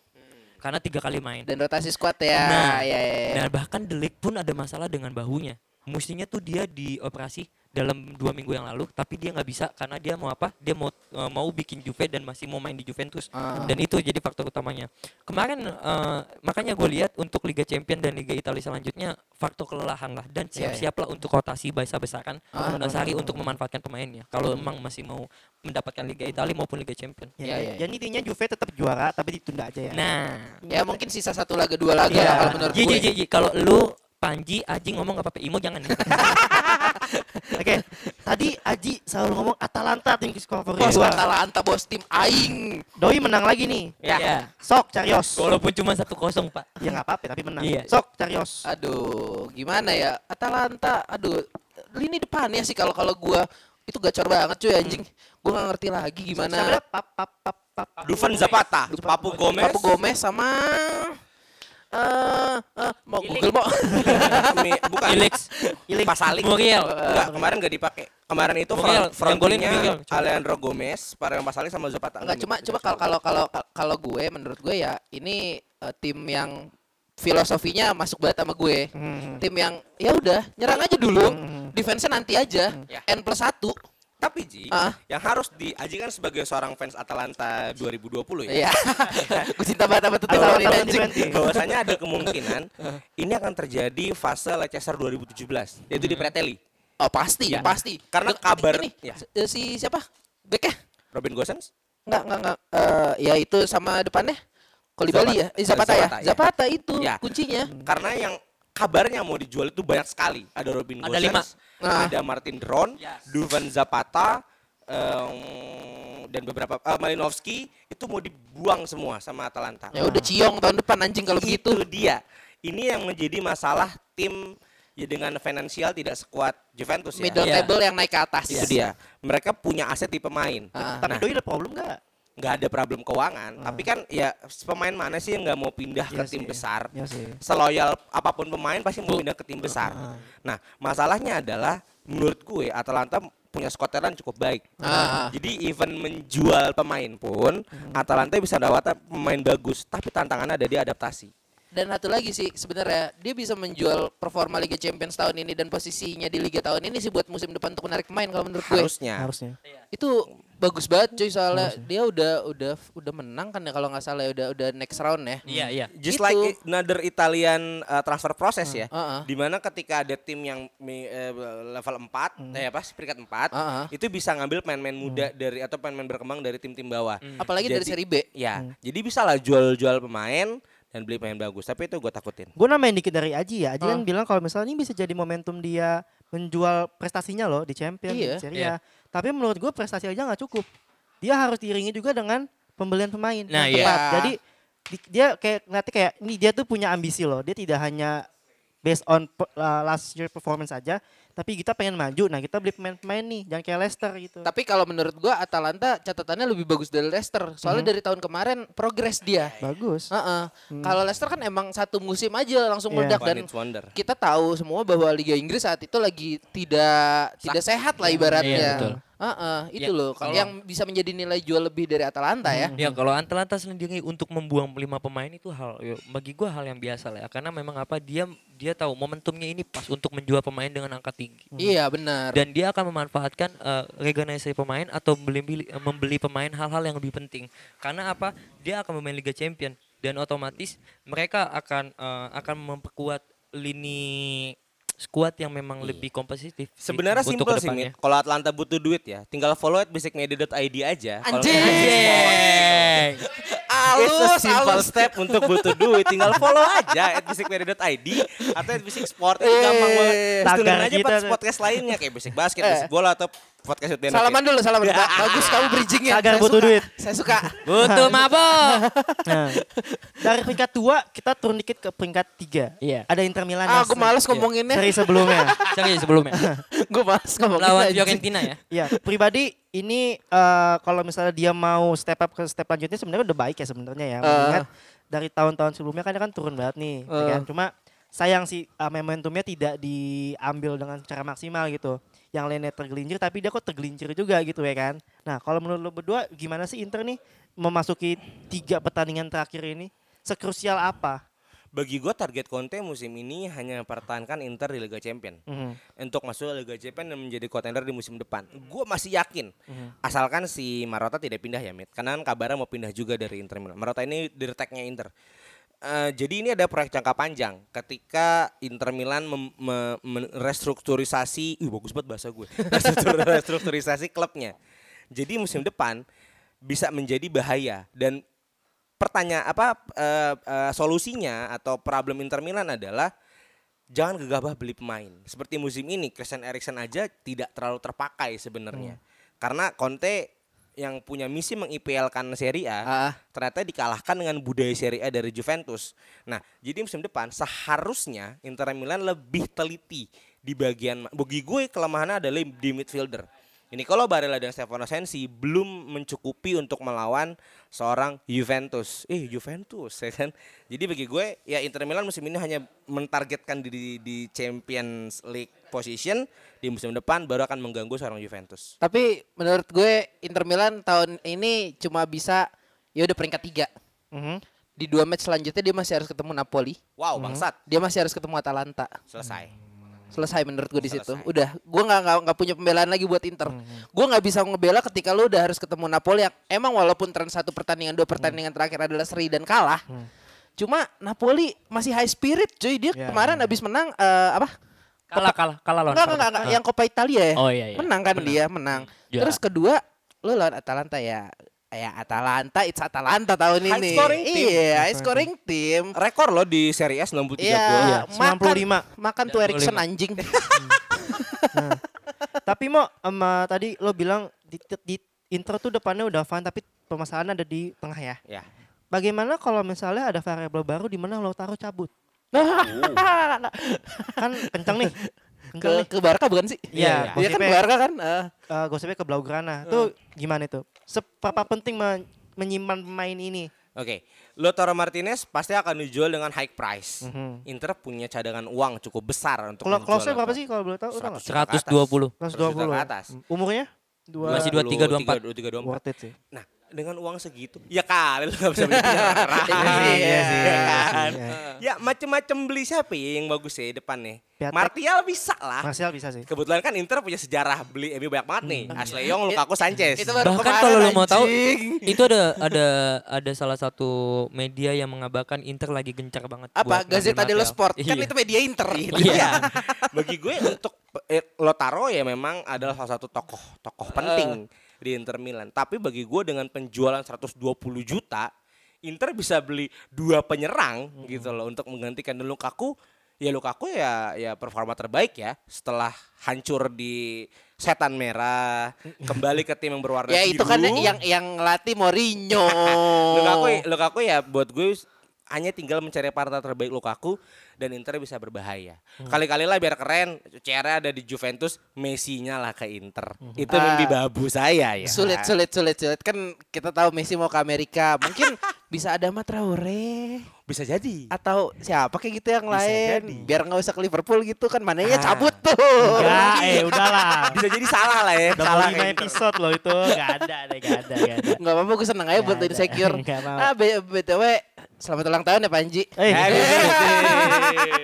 Karena tiga kali main. Dan rotasi squad ya. Nah, ya, ya, ya. Dan bahkan De Ligt pun ada masalah dengan bahunya. Mestinya tuh dia dioperasi dalam dua minggu yang lalu, tapi dia nggak bisa karena dia mau apa? Dia mau eh, mau bikin Juve dan masih mau main di Juventus. Ah. Dan itu jadi faktor utamanya. Kemarin eh, makanya gue lihat untuk Liga Champion dan Liga Italia selanjutnya faktor kelelahan lah dan Iya, iya. siap-siaplah untuk rotasi besar besaran Ah. uh, Sari untuk memanfaatkan pemainnya. Kalau memang masih mau mendapatkan Liga Italia maupun Liga Champion. Iya, Ya, iya. Jadi intinya Juve tetap juara tapi ditunda aja ya. Nah, Ya mungkin sisa satu laga dua laga lah kalau menurut gue. Ji, kalau lu Panji, Aji ngomong gak apa-apa, Imo jangan. Oke. Tadi Aji selalu ngomong Atalanta tim favorit Bos gua. Atalanta bos tim aing. Doi menang lagi nih. Ya. Sok Carios. Walaupun cuma satu kosong pak. Ya nggak apa-apa tapi menang. Iya. Sok Carios. Aduh, gimana ya? Atalanta, aduh, lini depannya sih kalau kalau gua itu gacor banget cuy anjing. Gue gak ngerti lagi gimana. Siapa pap, pap, pap. Dufan Zapata, Papu Gomez, Papu Gomez sama eh eh, mau Google mau. Mi- bukan Felix, Ilik Pasalik. Muriel. Enggak, kemarin enggak dipakai. Kemarin itu Muriel, front. Coba. Alejandro Gomez, Parang Pasalik sama Zapata. Enggak cuma cuma kalau kalau kalau kalau gue menurut gue ya ini eh, tim yang filosofinya masuk banget sama gue. Tim yang ya udah nyerang aja dulu, defense-nya nanti aja. N plus satu. Tapi Ji, Ah. yang harus diajikan sebagai seorang fans Atalanta 2020 Iya. ya. gue cinta banget sama tuh tahun ini bahwasanya ada kemungkinan ini akan terjadi fase Leicester 2017 yaitu di Preteli. Oh pasti, Ya. pasti. Karena kabar- ini, ya. si- eh, si siapa? Beknya? Robin Gosens? Enggak, enggak, enggak. Eh, ya itu sama depannya. Kolibali ya? Eh, Zapata, ya? Zapata, ya. Zapata itu Ya. kuncinya. Karena yang kabarnya mau dijual itu banyak sekali. Ada Robin Ada Gosens, lima. Nah. ada Martin Dron, Duvan Zapata, em, dan beberapa eh, Malinowski itu mau dibuang semua sama Atalanta. Ya udah ciong tahun depan anjing kalau begitu. itu dia. Ini yang menjadi masalah tim ya dengan finansial tidak sekuat Juventus ya. Middle Iya. table yang naik ke atas. Itu dia. Mereka punya aset di pemain. Ah. Tapi Nah, doi ada problem nggak? Nggak ada problem keuangan. Tapi kan ya pemain mana sih yang nggak mau pindah ke Iya tim sih. besar? Iya sih. Seloyal apa pun pemain pasti mau pindah ke tim besar. Nah, masalahnya adalah menurut gue Atalanta punya talent cukup baik. Ah. Jadi even menjual pemain pun Atalanta bisa dapat pemain bagus, tapi tantangannya ada di adaptasi. Dan satu lagi sih sebenarnya dia bisa menjual performa Liga Champions tahun ini dan posisinya di Liga tahun ini sih buat musim depan untuk menarik pemain kalau menurut gue. Harusnya. Harusnya. Itu bagus banget cuy soalnya dia udah udah udah menang kan ya kalau nggak salah ya udah udah next round ya. Iya, iya. Just Itu. like another Italian uh, transfer process ya. Heeh. Di mana ketika ada tim yang mi- eh, level 4, eh apa sih peringkat 4, Heeh. itu bisa ngambil pemain-pemain muda dari atau pemain-pemain berkembang dari tim-tim bawah. Apalagi dari Jadi- seri B. Ya, jadi bisa lah jual-jual pemain dan beli pemain bagus. Tapi itu gue takutin. Gue namain dikit dari Aji ya. Aji Ah. kan bilang kalau misalnya ini bisa jadi momentum dia menjual prestasinya loh di Champions, Iya, di Serie iya. A. Tapi menurut gue prestasi aja nggak cukup. Dia harus diiringi juga dengan pembelian pemain Nah, yang iya. tepat. Jadi di- dia kayak ngeliatnya kayak ini dia tuh punya ambisi loh. Dia tidak hanya based on uh, last year performance saja, tapi kita pengen maju. Nah kita beli pemain-pemain nih, jangan kayak Leicester gitu. Tapi kalau menurut gua Atalanta catatannya lebih bagus dari Leicester. Soalnya dari tahun kemarin progres dia. Bagus. Heeh. Kalau Leicester kan emang satu musim aja langsung Iya. meledak dan wonder. kita tahu semua bahwa Liga Inggris saat itu lagi tidak tidak sehat lah ibaratnya. betul. Heeh, itu Ya, loh kalau- yang bisa menjadi nilai jual lebih dari Atalanta ya. Ya kalau Atalanta sendiri untuk membuang lima pemain itu hal ya, bagi gua hal yang biasa lah ya. Karena memang apa dia dia tahu momentumnya ini pas untuk menjual pemain dengan angka tinggi. Iya benar. dan dia akan memanfaatkan eh, regenerasi pemain atau beli, beli- eh, membeli pemain hal-hal yang lebih penting. Karena apa? Dia akan bermain Liga Champion dan otomatis mereka akan eh, akan memperkuat lini skuad yang memang lebih kompetitif Iya. Sebenarnya untuk simpel sih. Mit. Kalau Atlanta butuh duit ya, tinggal follow at basicmedia.id aja. Kalau- Anjing. Yeay. It's a Alus, simple alus. step untuk butuh duit. Tinggal follow aja at basicmedia.id atau at basic sport. Itu gampang banget. Terus aja kita podcast, tuh. podcast lainnya kayak basic basket, Eh. basic bola atau podcast Utena. Salaman dulu, salaman. Ba- Bagus kamu bridgingnya. Saya butuh suka. duit. Saya suka. butuh mabok Nah, dari peringkat dua kita turun dikit ke peringkat tiga. Iya. Ada Inter Milan. Ah, aku males ngomonginnya. Seri sebelumnya. Serius sebelumnya Gue males ngomonginnya. lawan. Fiorentina ya Ya, pribadi ini eh, kalau misalnya dia mau step up ke step lanjutnya sebenarnya udah baik ya sebenarnya ya. Mengingat dari tahun-tahun sebelumnya kan dia kan turun banget nih, ya Eh. kan? Cuma sayang sih eh, momentumnya tidak diambil dengan cara maksimal gitu. Yang lainnya tergelincir tapi dia kok tergelincir juga gitu ya kan. Nah, kalau menurut lo berdua gimana sih Inter nih memasuki tiga pertandingan terakhir ini? Sekrusial apa? Bagi gue target Conte musim ini hanya mempertahankan Inter di Liga Champion. Mhm. Untuk masuk Liga Champion dan menjadi contender di musim depan. Gue masih yakin. Asalkan si Marotta tidak pindah ya, Mit. Karena kan kabarnya mau pindah juga dari Inter Milan. Marotta ini dirteknya Inter. Eh, jadi ini ada proyek jangka panjang ketika Inter Milan mem- me- men- restrukturisasi, ih bagus banget bahasa gue, Restruktur- restrukturisasi klubnya. Jadi musim depan bisa menjadi bahaya dan pertanyaan apa eh, eh, solusinya atau problem Inter Milan adalah jangan gegabah beli pemain. Seperti musim ini Christian Eriksen aja tidak terlalu terpakai sebenarnya. Karena Conte yang punya misi meng-IPL-kan Serie A Ah. ternyata dikalahkan dengan budaya Serie A dari Juventus. Nah, jadi musim depan seharusnya Inter Milan lebih teliti di bagian bagi gue kelemahannya adalah di midfielder. Nicolo Barella dan Stefano Sensi belum mencukupi untuk melawan seorang Juventus. Eh Juventus ya kan. Jadi bagi gue ya Inter Milan musim ini hanya mentargetkan diri di Champions League position di musim depan baru akan mengganggu seorang Juventus. Tapi menurut gue Inter Milan tahun ini cuma bisa ya udah peringkat tiga. Mhm. Di dua match selanjutnya dia masih harus ketemu Napoli. Wow, bangsat. Dia masih harus ketemu Atalanta. Selesai. Selesai menurut gue di situ. Selesai. Udah, gue nggak nggak punya pembelaan lagi buat Inter. Gue nggak bisa ngebela ketika lu udah harus ketemu Napoli yang emang walaupun tren satu pertandingan dua pertandingan terakhir adalah seri dan kalah. Cuma Napoli masih high spirit, cuy. Dia Ya, kemarin habis menang eh, apa? Kalah kalah kalah lawan. Enggak, enggak, enggak, yang Coppa Italia ya. Oh, iya, iya. Menang kan dia, menang. Juara. Terus kedua, lu lawan Atalanta ya. Ya Atalanta, it's Atalanta tahun High ini. scoring team. Iya, high scoring team. Rekor loh di Serie A 93 Iya, gol. Iya, makan 95. makan tuh Erikson 95. anjing. Tapi mau sama tadi lo bilang di, di Inter tuh depannya udah fun tapi permasalahan ada di tengah ya. Ya. Bagaimana kalau misalnya ada variabel baru di mana lo taruh cabut? Kan kencang nih. Ke ke Barca bukan sih? Iya, Dia kan Barca kan. eh. Eh, gosipnya ke Blaugrana. Tuh gimana itu? Seberapa penting men- menyimpan pemain ini? Oke, Lautaro Martinez pasti akan dijual dengan high price. Mhm. Inter punya cadangan uang cukup besar untuk Kalau close-nya berapa sih kalau boleh tahu? Tahu nggak? 120. 120 ke atas. Umurnya? Dua. Masih 23, 24. 23, 24. Worth it sih. Nah, dengan uang segitu, ya kali lu gak bisa beli penyerang. Iya sih, Ya iya kan? sih, iya. Ya macem-macem beli siapa ya yang bagus ya depan nih? Piatek. Martial bisa lah. Martial bisa sih. Kebetulan kan Inter punya sejarah beli MU banyak banget nih. Ashley Young, Lukaku, Sanchez. Itu baru Bahkan kalau lo mau tahu itu ada ada ada salah satu media yang mengabarkan Inter lagi gencar banget Apa buat Gazeta dello Martial. Sport? Kan Iya. itu media Inter. Iya. Bagi gue untuk eh, Lotaro ya memang adalah salah satu tokoh tokoh penting di Inter Milan. Tapi bagi gue dengan penjualan 120 juta, Inter bisa beli dua penyerang gitu loh untuk menggantikan Lukaku. Ya Lukaku ya ya performa terbaik ya setelah hancur di setan merah kembali ke tim yang berwarna Ya itu kan biru. yang yang latih Mourinho. Lukaku, Lukaku ya buat gue hanya tinggal mencari partner terbaik Lukaku dan Inter bisa berbahaya. Hmm. Kali-kali lah biar keren, CR ada di Juventus, Messi-nya lah ke Inter. Itu Ah. mimpi babu saya ya. Sulit, sulit, sulit, sulit. Kan kita tahu Messi mau ke Amerika. Mungkin bisa ada Ahmad Traore Bisa jadi. atau siapa kayak gitu yang Bisa lain. jadi. Biar nggak usah ke Liverpool gitu kan. Mananya Ah. cabut tuh. Enggak, eh udahlah. Bisa jadi salah lah ya. Udah salah mau lima ke Inter. episode loh itu. Gak ada deh, gak ada, gak ada. Nggak apa-apa gue seneng aja buat insecure. Mau. Ah, BTW selamat ulang tahun ya Panji. Eh, Eh,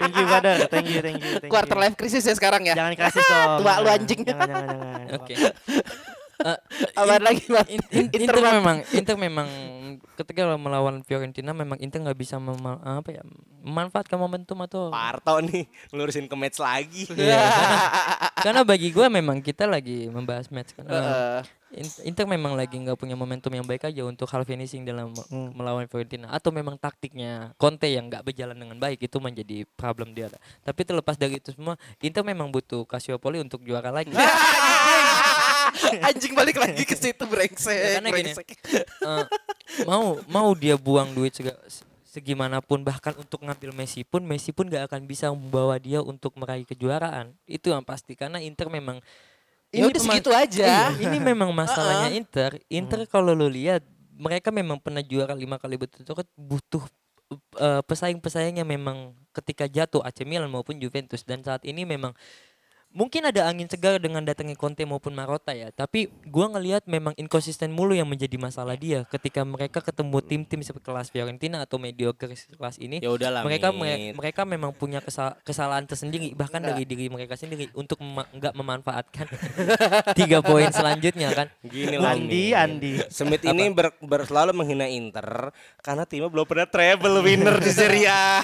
thank you brother, thank you, thank you. Thank Quarter you. life crisis ya sekarang ya. Jangan kasih dong. Tua lu anjing. Jangan, jangan, jangan. Oke. Apaan lagi Bang? In- in- Inter Inter memang Inter memang ketika melawan Fiorentina memang Inter nggak bisa mema- apa ya memanfaatkan momentum atau Parto nih ngelurusin ke match lagi. Iya, karena, karena bagi gue memang kita lagi membahas match kan. Heeh. In- Inter memang lagi nggak punya momentum yang baik aja untuk hal finishing dalam me- Hmm. melawan Fiorentina atau memang taktiknya Conte yang nggak berjalan dengan baik itu menjadi problem dia. Tapi terlepas dari itu semua, Inter memang butuh Calciopoli untuk juara lagi. Anjing balik lagi ke situ brengsek. Ya, karena gini. brengsek. Eh, mau mau dia buang duit sega- se- segimanapun bahkan untuk ngambil Messi pun Messi pun gak akan bisa membawa dia untuk meraih kejuaraan itu yang pasti karena Inter memang Ya udah pema- segitu aja. Iya, ini memang masalahnya Inter Inter kalau lo lihat mereka memang pernah juara lima kali berturut-turut butuh eh, pesaing-pesaing yang memang ketika jatuh AC Milan maupun Juventus dan saat ini memang mungkin ada angin segar dengan datangnya Conte maupun Marotta ya tapi gua ngelihat memang inkonsisten mulu yang menjadi masalah dia ketika mereka ketemu tim-tim sekelas Fiorentina atau mediocre kelas ini Ya udahlah. mereka me- mereka memang punya kesa- kesalahan tersendiri bahkan dari diri mereka sendiri untuk mema- nggak memanfaatkan tiga poin selanjutnya kan Gini loh. Andi. Andi. Smith ini ber, ber- selalu menghina Inter karena timnya belum pernah treble winner di Serie A.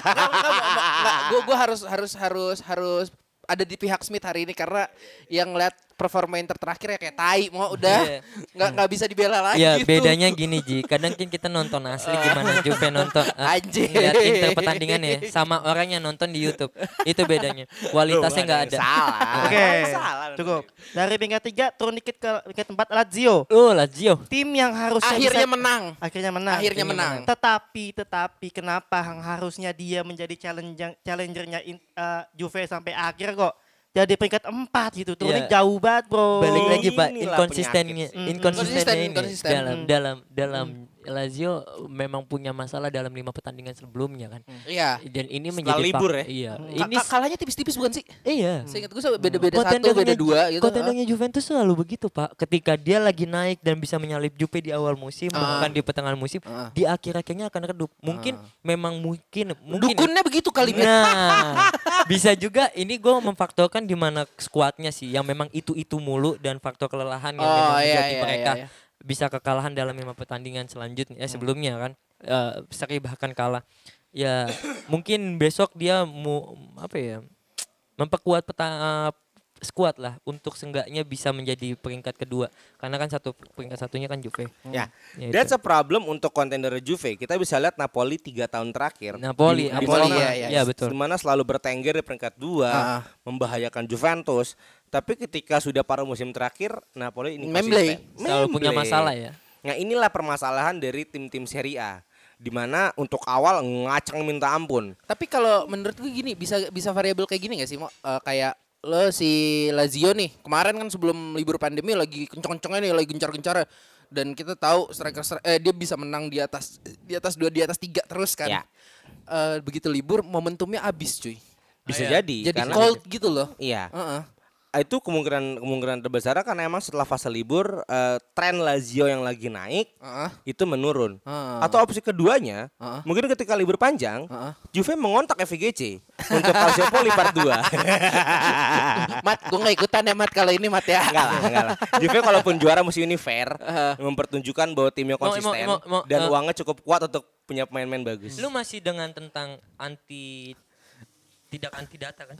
Gue gue harus harus harus harus ada di pihak Smith hari ini karena yang ngeliat performa Inter terakhir ya kayak tai mau udah Iya. nggak nggak bisa dibela lagi Ya tuh. bedanya gini Ji, kadang kan kita nonton asli gimana Juve nonton ah, Anjing. ngeliat Inter pertandingan ya sama orang yang nonton di YouTube. Itu bedanya. Kualitasnya nggak ada. Salah. Oke, yang salah. cukup. Dari peringkat tiga turun dikit ke peringkat empat Lazio. Oh, Lazio. Tim yang harusnya akhirnya bisa- menang akhirnya menang. akhirnya Akhirnya menang Tetapi, tetapi kenapa yang harusnya dia menjadi challenger challengernya in- eh, Juve sampai akhir kok jadi peringkat empat gitu. Turunnya Ya. jauh banget, Bro. Balik lagi Pak, inkonsistennya, inkonsistennya ini Inkonsisten, dalam Hmm. dalam dalam Lazio memang punya masalah dalam lima pertandingan sebelumnya kan. Iya. Dan ini Setelah menjadi libur ya? Iya. Ka- Ini ka- kalahnya tipis-tipis bukan sih? iya. Seingat gue beda-beda satu, Kontendingnya beda dua gitu. Kontendingnya Juventus selalu begitu pak. Ketika dia lagi naik dan bisa menyalip Juve di awal musim, Ah. bahkan di pertengahan musim, Ah. di akhir-akhirnya akan redup. Mungkin memang mungkin mungkin. ya. Dukunnya begitu kali. Nah, bisa juga ini gue memfaktorkan di mana skuadnya sih yang memang itu-itu mulu dan faktor kelelahan yang Oh, memang iya, iya, mereka iya, iya. Bisa kekalahan dalam lima pertandingan selanjutnya eh, sebelumnya kan Eh, seri bahkan kalah. Ya mungkin besok dia mau apa ya memperkuat peta eh, skuad lah untuk seenggaknya bisa menjadi peringkat kedua karena kan satu peringkat satunya kan Juve. Ya, Ya, that's itu. a problem untuk kontender Juve. Kita bisa lihat Napoli tiga tahun terakhir. Napoli, Di- di Napoli, mana- iya, iya. ya betul. Di mana selalu bertengger di peringkat dua, Ah. membahayakan Juventus. Tapi ketika sudah paruh musim terakhir, Napoli ini Memble. Selalu punya masalah ya. Nah inilah permasalahan dari tim-tim Serie A. di mana untuk awal ngaceng minta ampun. Tapi kalau menurut gue gini bisa bisa variabel kayak gini gak sih Mo? Eh, kayak lo si Lazio nih kemarin kan sebelum libur pandemi lagi kenceng-kencengnya nih lagi gencar-gencar dan kita tahu striker eh dia bisa menang di atas di atas dua di atas tiga terus kan. Ya. Eh, begitu libur momentumnya habis cuy. Bisa Iya. jadi. Jadi karena cold gitu loh. Iya. Heeh. Itu kemungkinan kemungkinan terbesar karena emang setelah fase libur eh, tren Lazio yang lagi naik Heeh. itu menurun. Heeh. Atau opsi keduanya, Heeh. mungkin ketika libur panjang, Heeh. Juve mengontak FVGC untuk Calciopoli part 2. Mat, gue gak ikutan ya Mat kalau ini Mat ya. enggak lah, enggak lah. Juve kalaupun juara musim ini fair, Heeh. mempertunjukkan bahwa timnya Mau- mau- konsisten mau- mau- dan eh. uangnya cukup kuat untuk punya pemain-pemain bagus. Lu masih dengan tentang anti tidak anti data kan?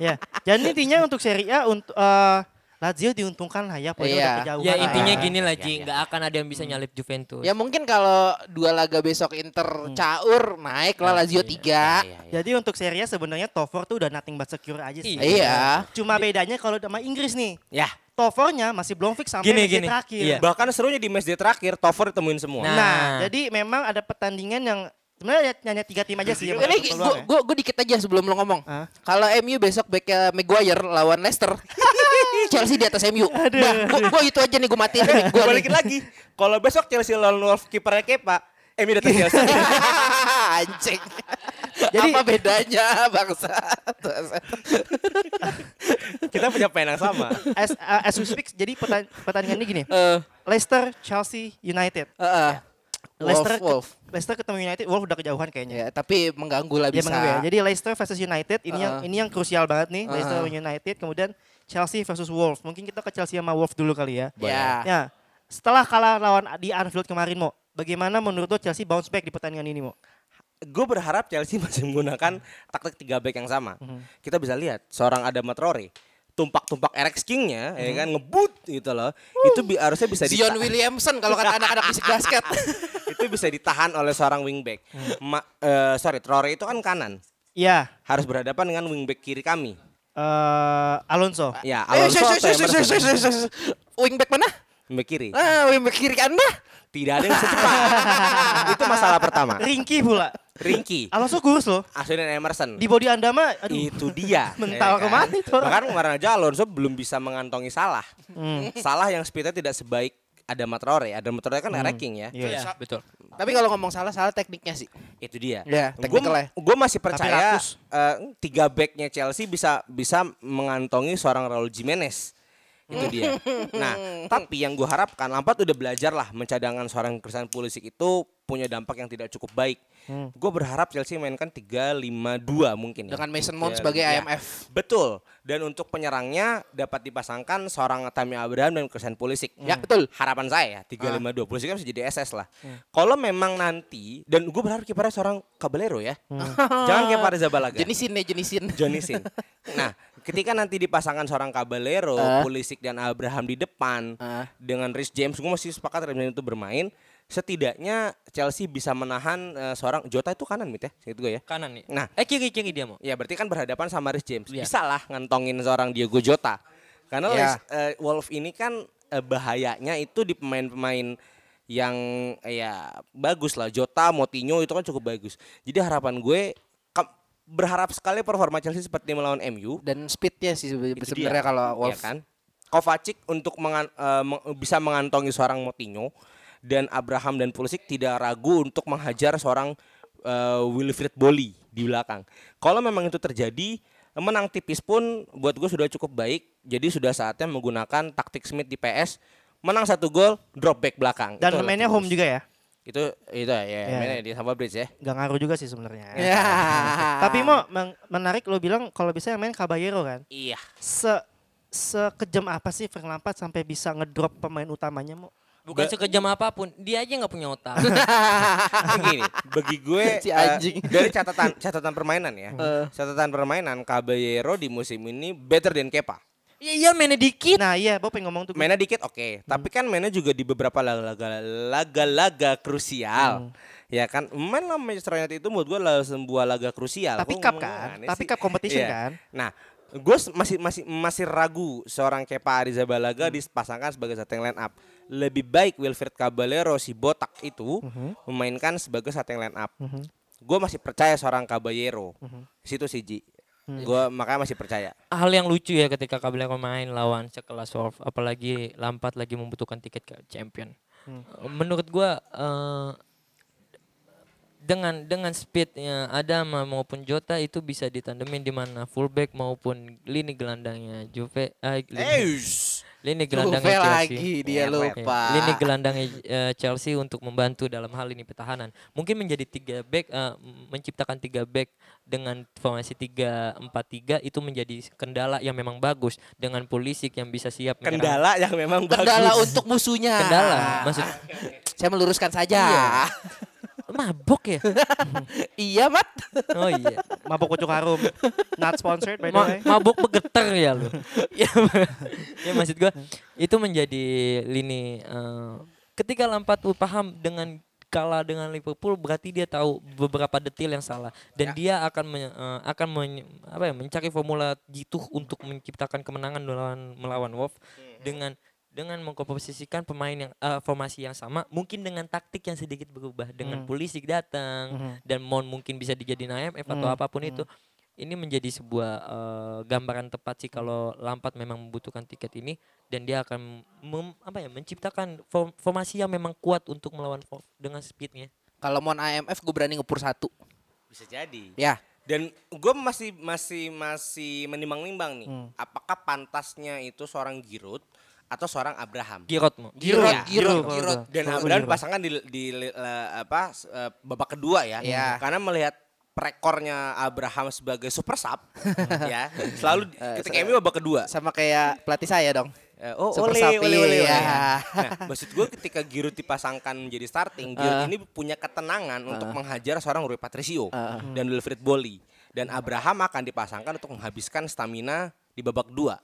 ya. Jadi intinya untuk Serie A untuk eh, Lazio diuntungkan lah ya poinnya Iya. udah kejauhan. ya lah. intinya gini lah iya, Ji, iya. nggak akan ada yang bisa nyalip Juventus. Ya mungkin kalau dua laga besok Inter caur naik lah Lazio tiga. Iya, iya. Jadi untuk Serie A sebenarnya top 4 tuh udah nothing but secure aja sih. Iya. Cuma bedanya kalau sama Inggris nih. Ya, Top 4-nya masih belum fix sampai Gini, match gini. terakhir. Iya. bahkan serunya di match day terakhir Tover ditemuin semua. Nah. Nah, jadi memang ada pertandingan yang sebenarnya hanya tiga tim aja sih yang Ini ya. gue gue dikit aja sebelum lo ngomong. Kalau MU besok backnya Maguire lawan Leicester, Chelsea di atas MU. Nah, gue gue itu aja nih gue matiin. Gue balikin lagi. Kalau besok Chelsea lawan Wolves kipernya Kepa, Emi datang Chelsea. Anjing. Jadi- apa bedanya bangsa? Kita punya pemain yang sama. As, uh, as we speak, jadi pertan- pertandingan ini gini. Eh, Leicester, Chelsea, United. eh, Leicester, Wolf, Wolf. Leicester ketemu United, Wolf udah kejauhan kayaknya. Ya, tapi mengganggu lah Dia bisa. mengganggu ya. Jadi Leicester versus United ini yang Uh-uh. ini yang krusial banget nih. Leicester lawan United, kemudian Chelsea versus Wolves. Mungkin kita ke Chelsea sama Wolves dulu kali ya. Ya. Ya, setelah kalah lawan di Anfield kemarin, Mo, bagaimana menurut lo Chelsea bounce back di pertandingan ini, Mo? Gue berharap Chelsea masih menggunakan taktik tiga back yang sama. Kita bisa lihat seorang Adama Traore tumpak-tumpak Erex King-nya ya kan ngebut gitu loh. Itu bi- harusnya bisa Zion Williamson kalau kata anak-anak fisik basket. itu bisa ditahan oleh seorang wingback. Ma- eh, sorry, Traore itu kan kanan. Ya, Harus berhadapan dengan wingback kiri kami. eh Alonso. Ya, Eh, Alonso atau sh- Wingback mana? Wingback kiri. Ah, wingback kiri Anda. Tidak ada yang secepat. itu masalah pertama. Ringki pula. Ringki, Alonso kurus loh. Dan Emerson. Di body Anda mah aduh. itu dia. Mental ya kan? ke mana itu? Bahkan kemarin aja Alonso belum bisa mengantongi salah. Hmm. Salah yang speednya tidak sebaik Adama Traore. Adama Traore kan ranking ya. Iya. Iya, betul. Tapi kalau ngomong salah salah tekniknya sih. Itu dia. Ya, Gue ya. masih percaya eh, tiga backnya Chelsea bisa bisa mengantongi seorang Raul Jimenez. Itu dia. Nah, tapi yang gue harapkan Lampard udah belajar lah mencadangkan seorang Christian Pulisic itu punya dampak yang tidak cukup baik. Hmm. Gue berharap Chelsea mainkan 3-5-2 mungkin ya. Dengan Mason Mount Ya, sebagai ya. IMF. Betul. Dan untuk penyerangnya dapat dipasangkan seorang Tammy Abraham dan Christian Pulisic. Ya, betul. Harapan saya ya 3-5-2 Pulisic kan bisa jadi SS lah. Kalau memang nanti dan gue berharap kipernya seorang Caballero ya. Jangan kayak Pada Zabalaga. Jenisin ya, jenisin. Johnny Sin. Nah, ketika nanti dipasangkan seorang Caballero, Ah. Pulisic dan Abraham di depan Ah. dengan Rhys James, gue masih sepakat Rhys itu bermain. Setidaknya Chelsea bisa menahan eh, seorang Jota itu kanan mit ya, itu gue ya. Kanan nih. Nah, Eh kiri kiri dia mau. Ya berarti kan berhadapan sama Rhys James. Iya. Bisa lah ngantongin seorang Diogo Jota. Karena Ya. Eh, Wolf ini kan eh, bahayanya itu di pemain-pemain yang eh, ya bagus lah. Jota, Motinho itu kan cukup bagus. Jadi harapan gue berharap sekali performa Chelsea seperti melawan MU. Dan speednya sih sebenarnya kalau ya Wolves. kan. Kovacic untuk mengan- meng- bisa mengantongi seorang Moutinho dan Abraham dan Pulisic tidak ragu untuk menghajar seorang eh, Wilfried Boli di belakang. Kalau memang itu terjadi, menang tipis pun buat gue sudah cukup baik. Jadi sudah saatnya menggunakan taktik Smith di PS, menang satu gol, drop back belakang. Dan Itu mainnya home juga ya. Itu itu ya, Ya. mainnya di Stamford Bridge ya. Gak ngaruh juga sih sebenarnya. Ya. Tapi mau men- menarik lo bilang kalau bisa yang main Caballero kan. Iya. Se sekejam apa sih Frank Lampard sampai bisa ngedrop pemain utamanya mau? Bukan sekejam apa pun, dia aja nggak punya otak. Begini, bagi gue Si eh, anjing. dari catatan catatan permainan ya. Eh. Catatan permainan Caballero di musim ini better than Kepa. Iya, iya mainnya dikit. Nah iya, pengen ngomong tuh. Mainnya dikit oke, tapi kan mainnya juga di beberapa laga-laga krusial. Ya kan, main lah Manchester United itu menurut gue adalah sebuah laga krusial. Tapi cup kan? Tapi sih. cup competition Iya. kan? Nah, gue masih masih masih ragu seorang Kepa Arrizabalaga dipasangkan sebagai starting line up. Lebih baik Wilfried Caballero si botak itu memainkan sebagai starting line up. Gue masih percaya seorang Caballero. Situ sih Ji. Gue makanya masih percaya. Hal yang lucu ya ketika Caballero main lawan sekelas Wolves, apalagi Lampard lagi membutuhkan tiket ke Champion. Eh, Menurut gua eh, dengan dengan speednya Adama maupun Jota itu bisa ditandemin di mana fullback maupun lini gelandangnya Juve eh, lini, lini gelandangnya Juve Chelsea. lagi dia Ya, lupa. Lini gelandangnya eh, Chelsea untuk membantu dalam hal ini pertahanan. Mungkin menjadi tiga back, m- menciptakan tiga back dengan formasi tiga empat tiga itu menjadi kendala yang memang bagus dengan Pulisic yang bisa siap menyerang. Kendala yang memang Kendala bagus. untuk musuhnya. Kendala, maksud Saya meluruskan saja. Iya. Mabok ya? iya, Mat. Oh iya. Mabok Pucuk Harum. Not sponsored by the Ma- way. mabuk begeter ya lu. ya, ya maksud gua itu menjadi lini eh, ketika Lampard paham dengan kalah dengan Liverpool berarti dia tahu beberapa detail yang salah dan dia akan men- eh, akan men- apa ya mencari formula jitu untuk menciptakan kemenangan melawan melawan Wolves dengan dengan mengkomposisikan pemain yang eh, formasi yang sama mungkin dengan taktik yang sedikit berubah dengan Pulisic datang dan Mount mungkin bisa dijadiin IMF atau apa pun itu ini menjadi sebuah eh, gambaran tepat sih kalau Lampard memang membutuhkan tiket ini dan dia akan mem- apa ya menciptakan form- formasi yang memang kuat untuk melawan dengan speednya. Kalau mau IMF gue berani ngepur satu. Bisa jadi. Ya. Dan gue masih masih masih menimbang-nimbang nih, apakah pantasnya itu seorang Giroud atau seorang Abraham? Giroud mau. Giroud, Iya. Giroud, Giroud. Dan Abraham pasangan di, di apa eh, babak kedua ya. Iya. Karena melihat rekornya Abraham sebagai super sub ya, selalu Eh, ketika ini babak kedua. Sama kayak pelatih saya dong. Eh, oh, Super oleh, sub, oleh, oleh, oleh. iya. Nah, maksud gue ketika Giroud dipasangkan menjadi starting, Giroud ini punya ketenangan untuk menghajar seorang Rui Patricio dan Wilfried Boli. Dan Abraham akan dipasangkan untuk menghabiskan stamina di babak dua.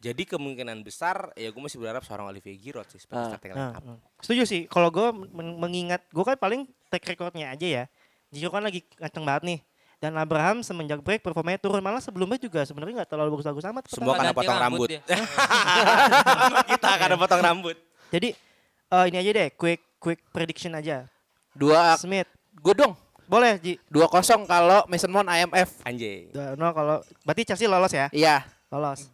Jadi kemungkinan besar ya gue masih berharap seorang Olivier Giroud sih sebagai starting line Nah, up. setuju sih. Kalau gue men- mengingat, gue kan paling track recordnya aja ya. Giroud kan lagi kenceng banget nih. Dan Abraham semenjak break performanya turun. Malah sebelumnya juga sebenarnya nggak terlalu bagus-bagus amat. Semua karena potong rambut rambut. Kita karena potong rambut. Jadi eh, ini aja deh, quick quick prediction aja. Dua Smith, gue dong. boleh Ji. Dua kosong kalau Mason Mount IMF. Anjay. Dua- No, kalau berarti Chelsea lolos ya? Iya. Lolos.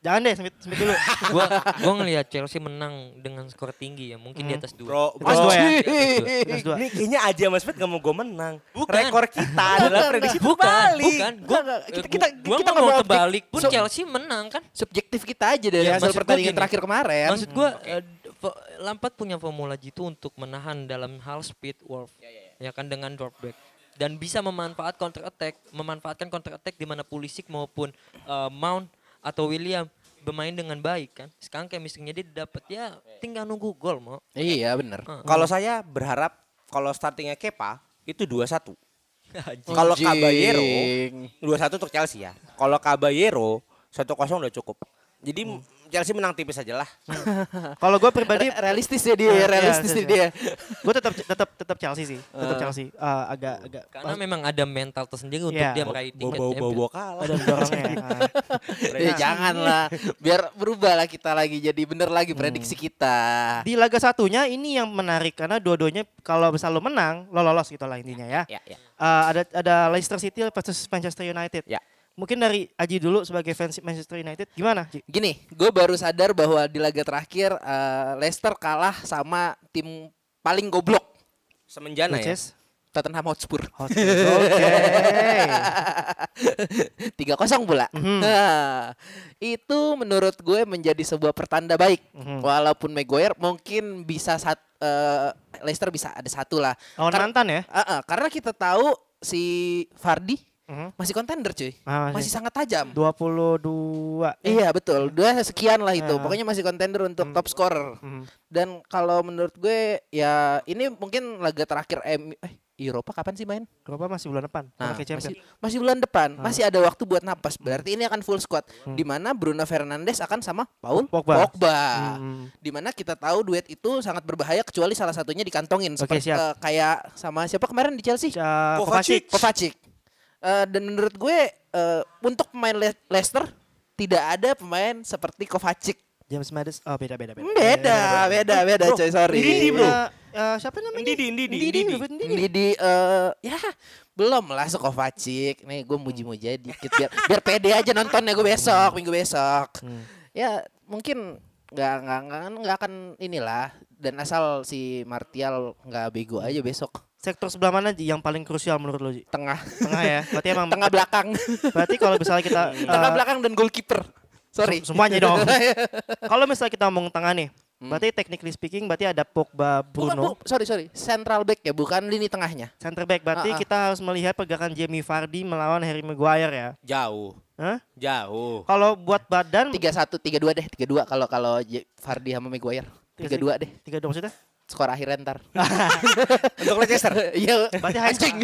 Jangan deh Smith, Smith dulu. gua gua ngelihat Chelsea menang dengan skor tinggi ya, mungkin di atas dua. Bro, Mas bro. dua ya? Ih, Mas dua. Ini kayaknya aja Mas Fit gak mau gue menang. Bukan. Rekor kita adalah prediksi Bukan, terbalik. bukan. Gua, Enggak, enggak. Kita- eh, kita- gua, gua kita mau terbalik pun So- Chelsea menang kan. Subjektif kita aja dari Ya, hasil gua pertandingan gini. terakhir kemarin. Maksud gua eh, d- fo- Lampard punya formula jitu untuk menahan dalam hal speed Wolf. Ya, kan dengan drop back dan bisa memanfaat counter attack, memanfaatkan counter attack di mana Pulisic maupun eh, Mount atau William bermain dengan baik kan. Sekarang chemistry-nya dia dapat ya tinggal nunggu gol mau. Iya bener. Kalau saya berharap kalau startingnya Kepa itu 2-1. Kalau. Caballero 2-1 untuk Chelsea ya. Kalau Caballero 1-0 udah cukup. Jadi m- Chelsea menang tipis aja lah. Kalau gue pribadi Re- realistis ya dia, iya, realistis iya, dia. gue tetap tetap tetap Chelsea sih, tetap Chelsea. Eh, agak agak Karena memang ada mental tersendiri untuk Iya. dia meraih tingkat Bawa champion. bawa kalah. ada dorongnya. Ya jangan lah, biar berubah lah kita lagi jadi bener lagi prediksi kita. Di laga satunya ini yang menarik karena dua-duanya kalau misal lo menang, lo lolos gitu lah intinya ya. Ya, ya. Eh, ada ada Leicester City versus Manchester United. Ya. Mungkin dari Aji dulu sebagai fans Manchester United gimana? Ji? Gini, gue baru sadar bahwa di laga terakhir eh, Leicester kalah sama tim paling goblok Semenjana Which ya. is Tottenham Hotspur. Tiga kosong pula. Mhm. Nah, itu menurut gue menjadi sebuah pertanda baik. Mhm. Walaupun Maguire mungkin bisa sat, eh, Leicester bisa ada satu lah. Lawan Kar- mantan ya? Ah, ah, karena kita tahu si Fardi Mhm. masih kontender cuy. Ah, masih sangat tajam. 22. Eh, Iya betul, dua sekian lah itu. Ah. Pokoknya masih kontender untuk top scorer. mhm. Dan kalau menurut gue ya ini mungkin laga terakhir M eh Eropa kapan sih main? Eropa masih bulan depan. Nah, masih, masih bulan depan, Ah. masih ada waktu buat napas. Berarti ini akan full squad. Di mana Bruno Fernandes akan sama Paul Hmm. Pogba. Pogba. Hmm. Di mana kita tahu duet itu sangat berbahaya kecuali salah satunya dikantongin seperti siap. eh, kayak sama siapa kemarin di Chelsea? Ca- Kovacic. Kovacic. Eh, dan menurut gue eh, untuk pemain Le- Leicester tidak ada pemain seperti Kovacic. James Madison. Oh, beda beda beda. Beda, beda, beda, Bro, coy, sorry. Ndidi, bro. Eh, eh, siapa namanya? Ndidi. Ndidi. David Ndidi. Didi eh ya belum lah Kovacic. Nih gue muji-muji aja dikit biar biar pede aja nontonnya gue besok, minggu besok. Hmm. Ya mungkin nggak nggak nggak akan inilah dan asal si Martial nggak bego aja besok Sektor sebelah mana Ji, yang paling krusial menurut lo Ji? tengah Tengah ya. Berarti emang tengah belakang berarti kalau misalnya kita tengah eh, belakang dan goalkeeper. Sorry. se- semuanya dong. kalau misalnya kita ngomong tengah nih, berarti technically speaking berarti ada Pogba, Bukan, Bruno, bu, sorry sorry, central back ya, bukan lini tengahnya. center back. Berarti Ah, ah. kita harus melihat pergerakan Jamie Vardy melawan Harry Maguire ya. Jauh. Hah? Jauh. Kalau buat badan Tiga satu, tiga dua deh, tiga dua kalau kalau Fardi sama Maguire. Tiga dua deh, tiga dua maksudnya? Skor akhirnya ntar. Untuk Leicester. Iya, Berarti high, anjing.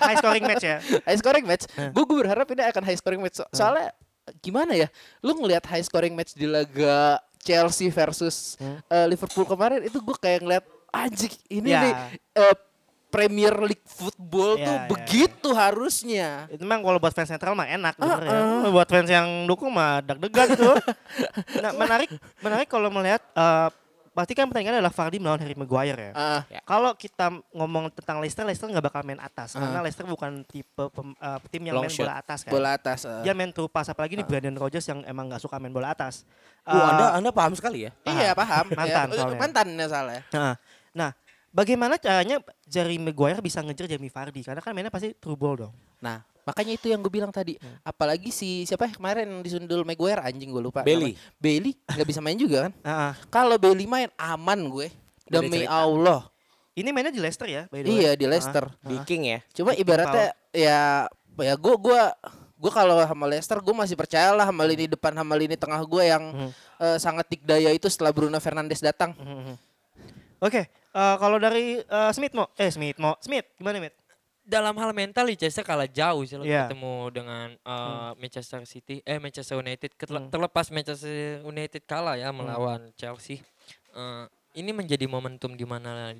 high scoring match ya. high scoring match. Gue gue berharap ini akan high scoring match. So- soalnya gimana ya? Lu ngelihat high scoring match di laga Chelsea versus Hmm. eh, Liverpool kemarin itu gue kayak ngeliat anjing ini Ya. nih eh, Premier League football Ya, tuh ya, begitu harusnya. Itu memang kalau buat fans netral mah enak bener ya. Ah, Buat fans yang dukung mah deg-degan tuh. nah, menarik menarik kalau melihat eh pasti kan pertandingan adalah Vardy melawan Harry Maguire ya. Ah, Kalau kita ngomong tentang Leicester, Leicester nggak bakal main atas Ah. karena Leicester bukan tipe pem- eh, tim yang Long main shot. bola atas kan. bola atas. eh. Dia main true pass apalagi nih Brandon Rodgers yang emang nggak suka main bola atas. Uh, Eh, anda Anda paham sekali ya. Iya paham. Mantan ya, soalnya. mantan ya salah. Nah, nah, bagaimana caranya Jerry Maguire bisa ngejar Jamie Vardy? Karena kan mainnya pasti true ball dong. Nah, makanya itu yang gue bilang tadi. Hmm. Apalagi si siapa ya kemarin yang disundul Maguire anjing gue lupa. Bailey. namanya. Bailey nggak bisa main juga kan? Ah. Kalau Bailey main aman gue. Demi. Allah. Ini mainnya di Leicester ya, by the way. Iya di Leicester. Di King ya. Cuma ibaratnya ya ya gue gua gue kalau sama Leicester gue masih percaya lah sama lini depan sama lini tengah gue yang Hmm. eh, sangat dikdaya itu setelah Bruno Fernandes datang. Mhm. Oke, eh, kalau dari eh, Smith mau, eh Smith mau, Smith gimana Smith? dalam hal mental Leicester kalah jauh sih lo Iya. ketemu dengan uh, Manchester City. Eh Manchester United. Ketel- Hmm. terlepas Manchester United kalah ya melawan Chelsea. Eh, ini menjadi momentum di mana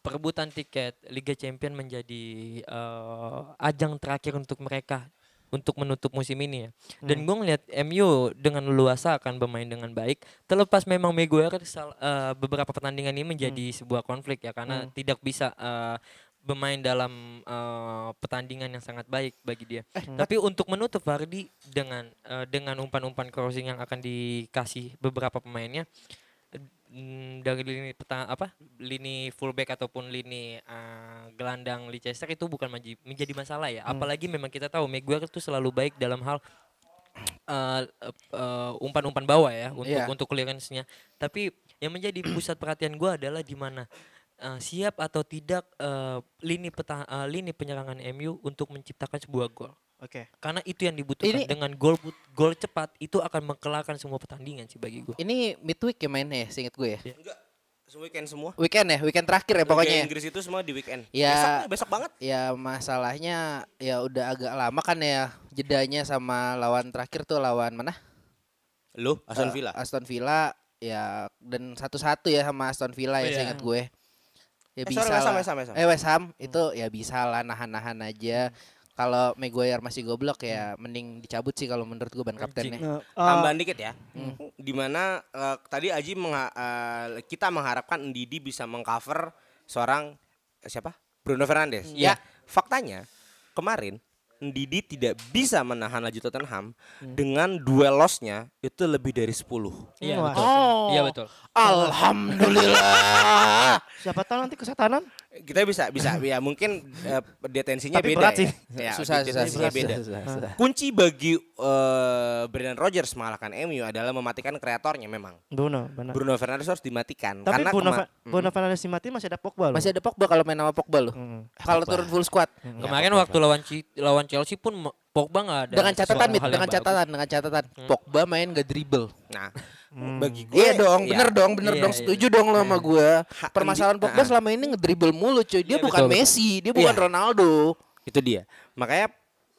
perebutan tiket Liga Champion menjadi eh, ajang terakhir untuk mereka untuk menutup musim ini ya. Dan gue ngeliat MU dengan leluasa akan bermain dengan baik. Terlepas memang Maguire sal- eh, beberapa pertandingan ini menjadi sebuah konflik ya karena tidak bisa eh, bermain dalam eh, pertandingan yang sangat baik bagi dia. Tapi untuk menutup Vardy dengan eh, dengan umpan-umpan crossing yang akan dikasih beberapa pemainnya mm, dari lini peta apa lini fullback ataupun lini eh, gelandang Leicester itu bukan maji- menjadi masalah ya. Apalagi memang kita tahu Maguire itu selalu baik dalam hal eh, eh, umpan-umpan bawah ya untuk Iya. untuk clearance-nya. Tapi yang menjadi pusat perhatian gua adalah di mana eh, siap atau tidak eh, lini peta eh, lini penyerangan MU untuk menciptakan sebuah gol Oke. karena itu yang dibutuhkan Ini- dengan gol gol cepat itu akan mengkelahkan semua pertandingan sih bagi gua Ini midweek ya mainnya ya, seinget gue ya. Enggak. Weekend semua. Weekend ya, weekend terakhir ya Liga pokoknya. ya. Inggris itu semua di weekend. Ya. Besok, besok banget. Ya masalahnya ya udah agak lama kan ya jedanya sama lawan terakhir tuh lawan mana? Lu Aston Villa. Aston Villa ya dan satu-satu ya sama Aston Villa ya Iya. seingat gue. Ya Eh, bisa sorry, lah. West Ham, West Ham. Eh West Ham itu ya bisa lah nahan-nahan aja. Kalau Maguire masih goblok ya mending dicabut sih kalau menurut gue ban kaptennya. Eh, Tambahan dikit ya. Di mana eh, tadi Aji mengha- eh, kita mengharapkan Ndidi bisa mengcover seorang eh, siapa? Bruno Fernandes. Ya. Faktanya kemarin Ndidi tidak bisa menahan laju Tottenham dengan duel lossnya itu lebih dari 10. Iya betul. Oh. Iya betul. Alhamdulillah. siapa tahu nanti kesetanan. Kita bisa bisa ya mungkin eh, detensinya Tapi beda berat ya. sih. Ya, susah, susah, susah, beda. susah, susah. Kunci bagi eh Brendan Rodgers mengalahkan MU adalah mematikan kreatornya memang. Bruno, benar. Bruno Fernandes harus dimatikan Tapi karena Bruno, kema- Fa- Bruno Fernandes mati masih ada Pogba loh. Masih ada Pogba kalau main sama Pogba loh. Hmm. Kalau turun full squad. Kemarin waktu lawan lawan Chelsea pun Pogba nggak ada. Dengan catatan, Mit, dengan bagus. catatan, dengan catatan. Pogba main gak dribble. Nah, Hmm. bagi gue Iya dong, ya, bener dong, bener Iya, dong. iya. Setuju dong lo sama gue. Ha- Permasalahan Andi- Pogba selama ini ngedribble mulu cuy. Dia Iya, bukan betul, betul. Messi, dia bukan Iya. Ronaldo. Itu dia. Makanya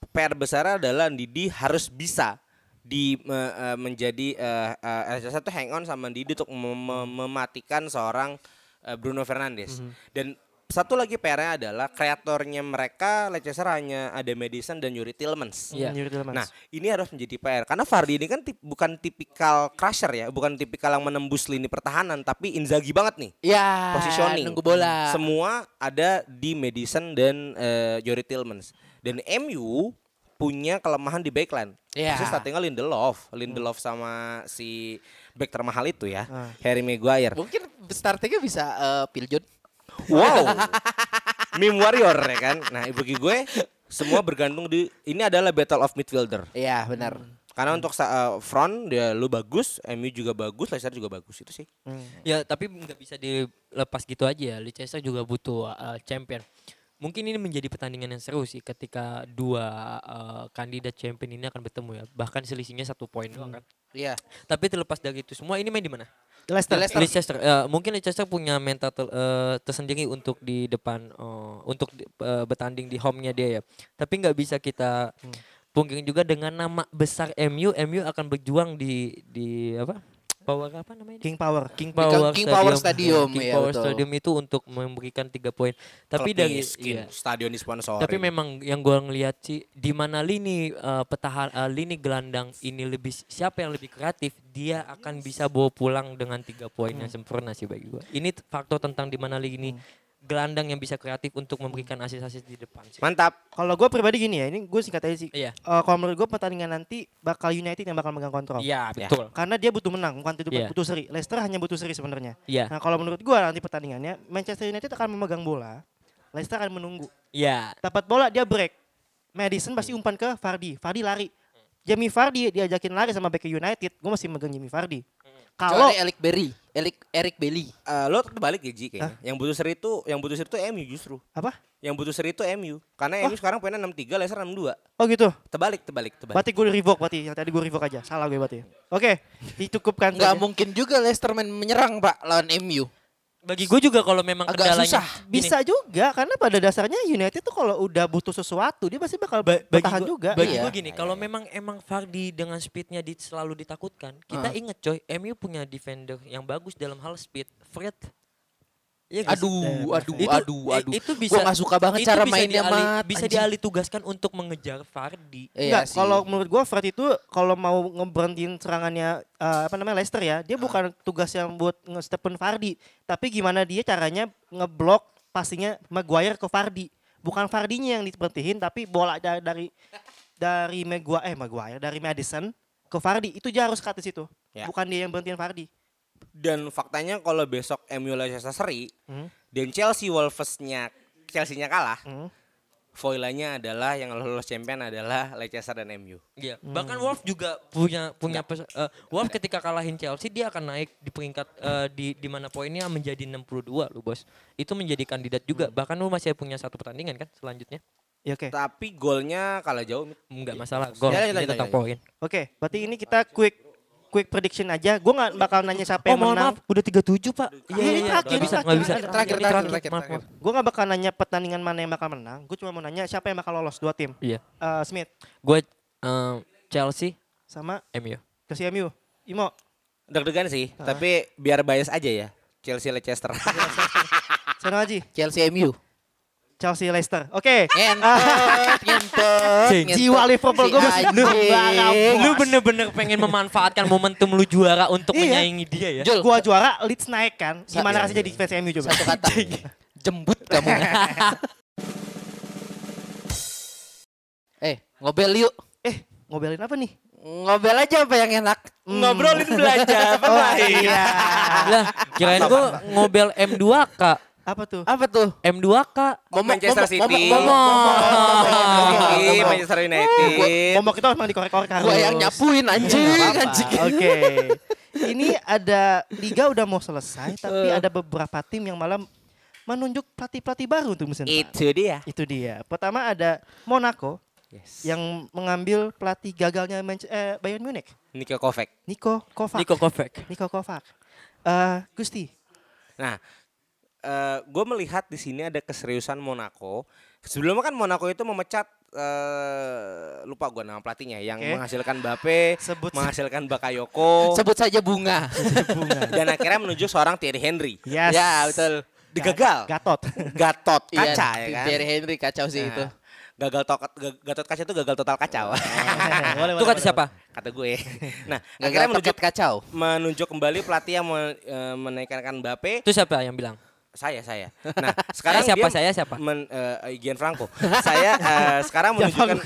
PR besar adalah Didi harus bisa di me- eh, menjadi eh, eh, satu hang on sama Didi untuk mem- mem- mematikan seorang eh, Bruno Fernandes. Mhm. Dan satu lagi PR-nya adalah kreatornya mereka Leicester hanya ada Madison dan Yuri Tillmans. Iya. Yuri Tielemans. Nah, ini harus menjadi PR karena Vardy ini kan tip- bukan tipikal crusher ya, bukan tipikal yang menembus lini pertahanan, tapi Inzaghi banget nih. Ya, positioning. nunggu bola. Semua ada di Madison dan eh, Yuri Tillmans. Dan MU punya kelemahan di backline. Iya. Khusus startingnya Lindelof, Lindelof sama si back termahal itu ya, Ah. Harry Maguire. Mungkin startingnya bisa Phil Jones. Wow. Meme warrior ya kan. Nah, bagi gue semua bergantung di ini adalah battle of midfielder. Iya, benar. Karena untuk sa- eh, front dia lu bagus, MU juga bagus, Leicester juga bagus itu sih. Ya tapi nggak bisa dilepas gitu aja ya. Leicester juga butuh uh, champion. Mungkin ini menjadi pertandingan yang seru sih ketika dua uh, kandidat champion ini akan bertemu ya. Bahkan selisihnya satu poin doang kan. Iya. Tapi terlepas dari itu semua ini main di mana? Leicester. Leicester. Leicester. Ya, mungkin Leicester punya mental tel- eh, tersendiri untuk di depan eh, untuk di- eh, bertanding di home-nya dia ya. Tapi nggak bisa kita pungkiri juga dengan nama besar MU, MU akan berjuang di di apa? Power apa namanya? King Power. King King- Power King Power Stadium, King iya, Power betul. Stadium itu untuk memberikan tiga poin. Tapi Klub dari iya. stadion disponsori. Tapi memang yang gua ngeliat sih di mana lini eh, petahan eh, lini gelandang ini lebih siapa yang lebih kreatif dia akan bisa bawa pulang dengan tiga poin yang sempurna sih bagi gua. Ini faktor tentang di mana lini gelandang yang bisa kreatif untuk memberikan asis-asis di depan sih. Mantap. Kalau gue pribadi gini ya, ini gue singkat aja sih. Iya. Eh, kalau menurut gue pertandingan nanti bakal United yang bakal megang kontrol. Iya, betul. Karena dia butuh menang, bukan butuh, Iya. butuh seri. Leicester hanya butuh seri sebenarnya. Iya. Nah kalau menurut gue nanti pertandingannya Manchester United akan memegang bola, Leicester akan menunggu. Iya. Dapat bola dia break. Madison pasti umpan ke Vardy, Vardy lari. Jamie Vardy diajakin lari sama back United, gue masih megang Jamie Vardy. Kalau Kecuali Eric Berry, Eric Eric Bailey. Eh, lo terbalik ya Ji kayaknya. Yang butuh seri itu, yang butuh seri itu MU justru. apa? Yang butuh seri itu MU. Karena MU sekarang poinnya 63, Leicester 62. Oh gitu. Terbalik, terbalik, terbalik. Berarti gue revoke berarti. Yang tadi gue revoke aja. Salah gue berarti. Oke, dicukupkan Nggak saja. mungkin juga Leicester main menyerang Pak lawan MU. Bagi gue juga kalau memang Agak kendalanya susah. gini, Bisa juga karena pada dasarnya United tuh kalau udah butuh sesuatu dia pasti bakal Ba- bagi bertahan gua- juga. Bagi Iya. gue gini, kalau memang emang Fardi dengan speednya di, selalu ditakutkan, kita Ah. inget coy, MU punya defender yang bagus dalam hal speed, Fred. Iya sih? Aduh, aduh, Itu- aduh, eh, aduh. itu bisa- Gua nggak suka banget itu cara bisa mainnya dialih- Mat. Bisa Anjing. dialih tugaskan untuk mengejar Fardi. Iya Enggak, sih. kalau menurut gua Fred itu kalau mau ngeberhentiin serangannya eh, apa namanya Leicester ya, dia bukan tugas yang buat nge-stepen Vardy, tapi gimana dia caranya ngeblok passingnya Maguire ke Vardy. Bukan Vardy-nya yang diberhentiin tapi bola da- dari dari Maguire eh Maguire dari Madison ke Vardy itu dia harus di situ. Ya. Bukan dia yang berhentiin Vardy. Dan faktanya kalau besok MU Leicester seri Hmm. dan Chelsea Wolves-nya Chelsea-nya kalah, Hmm. foilanya adalah yang lolos champion adalah Leicester dan MU. Iya. Bahkan Wolf juga punya punya pes- eh, Wolf ketika kalahin Chelsea dia akan naik di peringkat eh, di di mana poinnya menjadi 62 lu bos. Itu menjadi kandidat juga. Bahkan lu masih punya satu pertandingan kan selanjutnya. Ya oke. Tapi golnya kalah jauh. Enggak masalah. Gol Ya, ini lanjut, tentang lanjut, poin. Oke, berarti ini kita quick quick prediction aja. Gua nggak bakal nanya siapa Oh yang mohon menang. maaf, udah 37 pak. Iya, ini terakhir, Nggak bisa, terakhir. nggak bisa. Terakhir, terakhir, terakhir, terakhir. maaf. Gue gak bakal nanya pertandingan mana yang bakal menang. Gue cuma mau nanya siapa yang bakal lolos dua tim. Iya. Eh, Smith Gue eh, Chelsea, sama MU. Chelsea MU. Imo. Deg-degan sih, tapi biar bias aja ya. Chelsea Leicester. Sono Haji. Chelsea MU. Chelsea Leicester. Oke. Ngentot, ngentot. Jiwa Liverpool gue Lu bos. bener-bener pengen memanfaatkan momentum lu juara untuk Iya. menyaingi dia ya. Jul, Gua juara, Leeds naik kan. Gimana Sa- rasanya di fans MU coba? satu kata. Jembut kamu. eh, ngobel yuk. Eh, ngobelin apa nih? Ngobel aja apa yang enak. Ngobrolin belanja apa Oh iya. Lah, kirain gua ngobel M2K. Apa tuh? Apa tuh? M2K. Mau Manchester City. Momok, momok. City, Manchester United. Momok itu memang dikorek-korek harus. Gua yang nyapuin anjing, anjing. Oke. Ini ada liga udah mau selesai, tapi Eh. ada beberapa tim yang malah menunjuk pelatih-pelatih baru untuk musim depan. Itu dia. Itu dia. Pertama ada Monaco yang mengambil pelatih gagalnya Manche- eh, Bayern Munich, Niko Kovac. Niko Kovac. Niko Kovac. Niko Kovac. Eh, Gusti. Nah, gue melihat di sini ada keseriusan Monaco. Sebelumnya kan Monaco itu memecat eh lupa gue nama pelatihnya yang Oke. menghasilkan Bape, Sebut menghasilkan Bakayoko, Sebut saja bunga. bunga. dan akhirnya menunjuk seorang Thierry Henry. Yes. Ya, betul. Digagal. Gatot. Gatot Iya, kaca ya kan. Thierry Henry kacau sih Nah, itu. Gagal tokat, ga- Gatot kaca itu gagal total kacau. boleh, Itu kata siapa? Kata gue. Nah, Gagal akhirnya menunjuk kacau. menunjuk kembali pelatih yang men- eh, menaikkan Bape Itu siapa yang bilang? Saya saya. Nah, sekarang siapa? dia Saya siapa? Men, eh, Gianfranco. saya eh, sekarang menunjukkan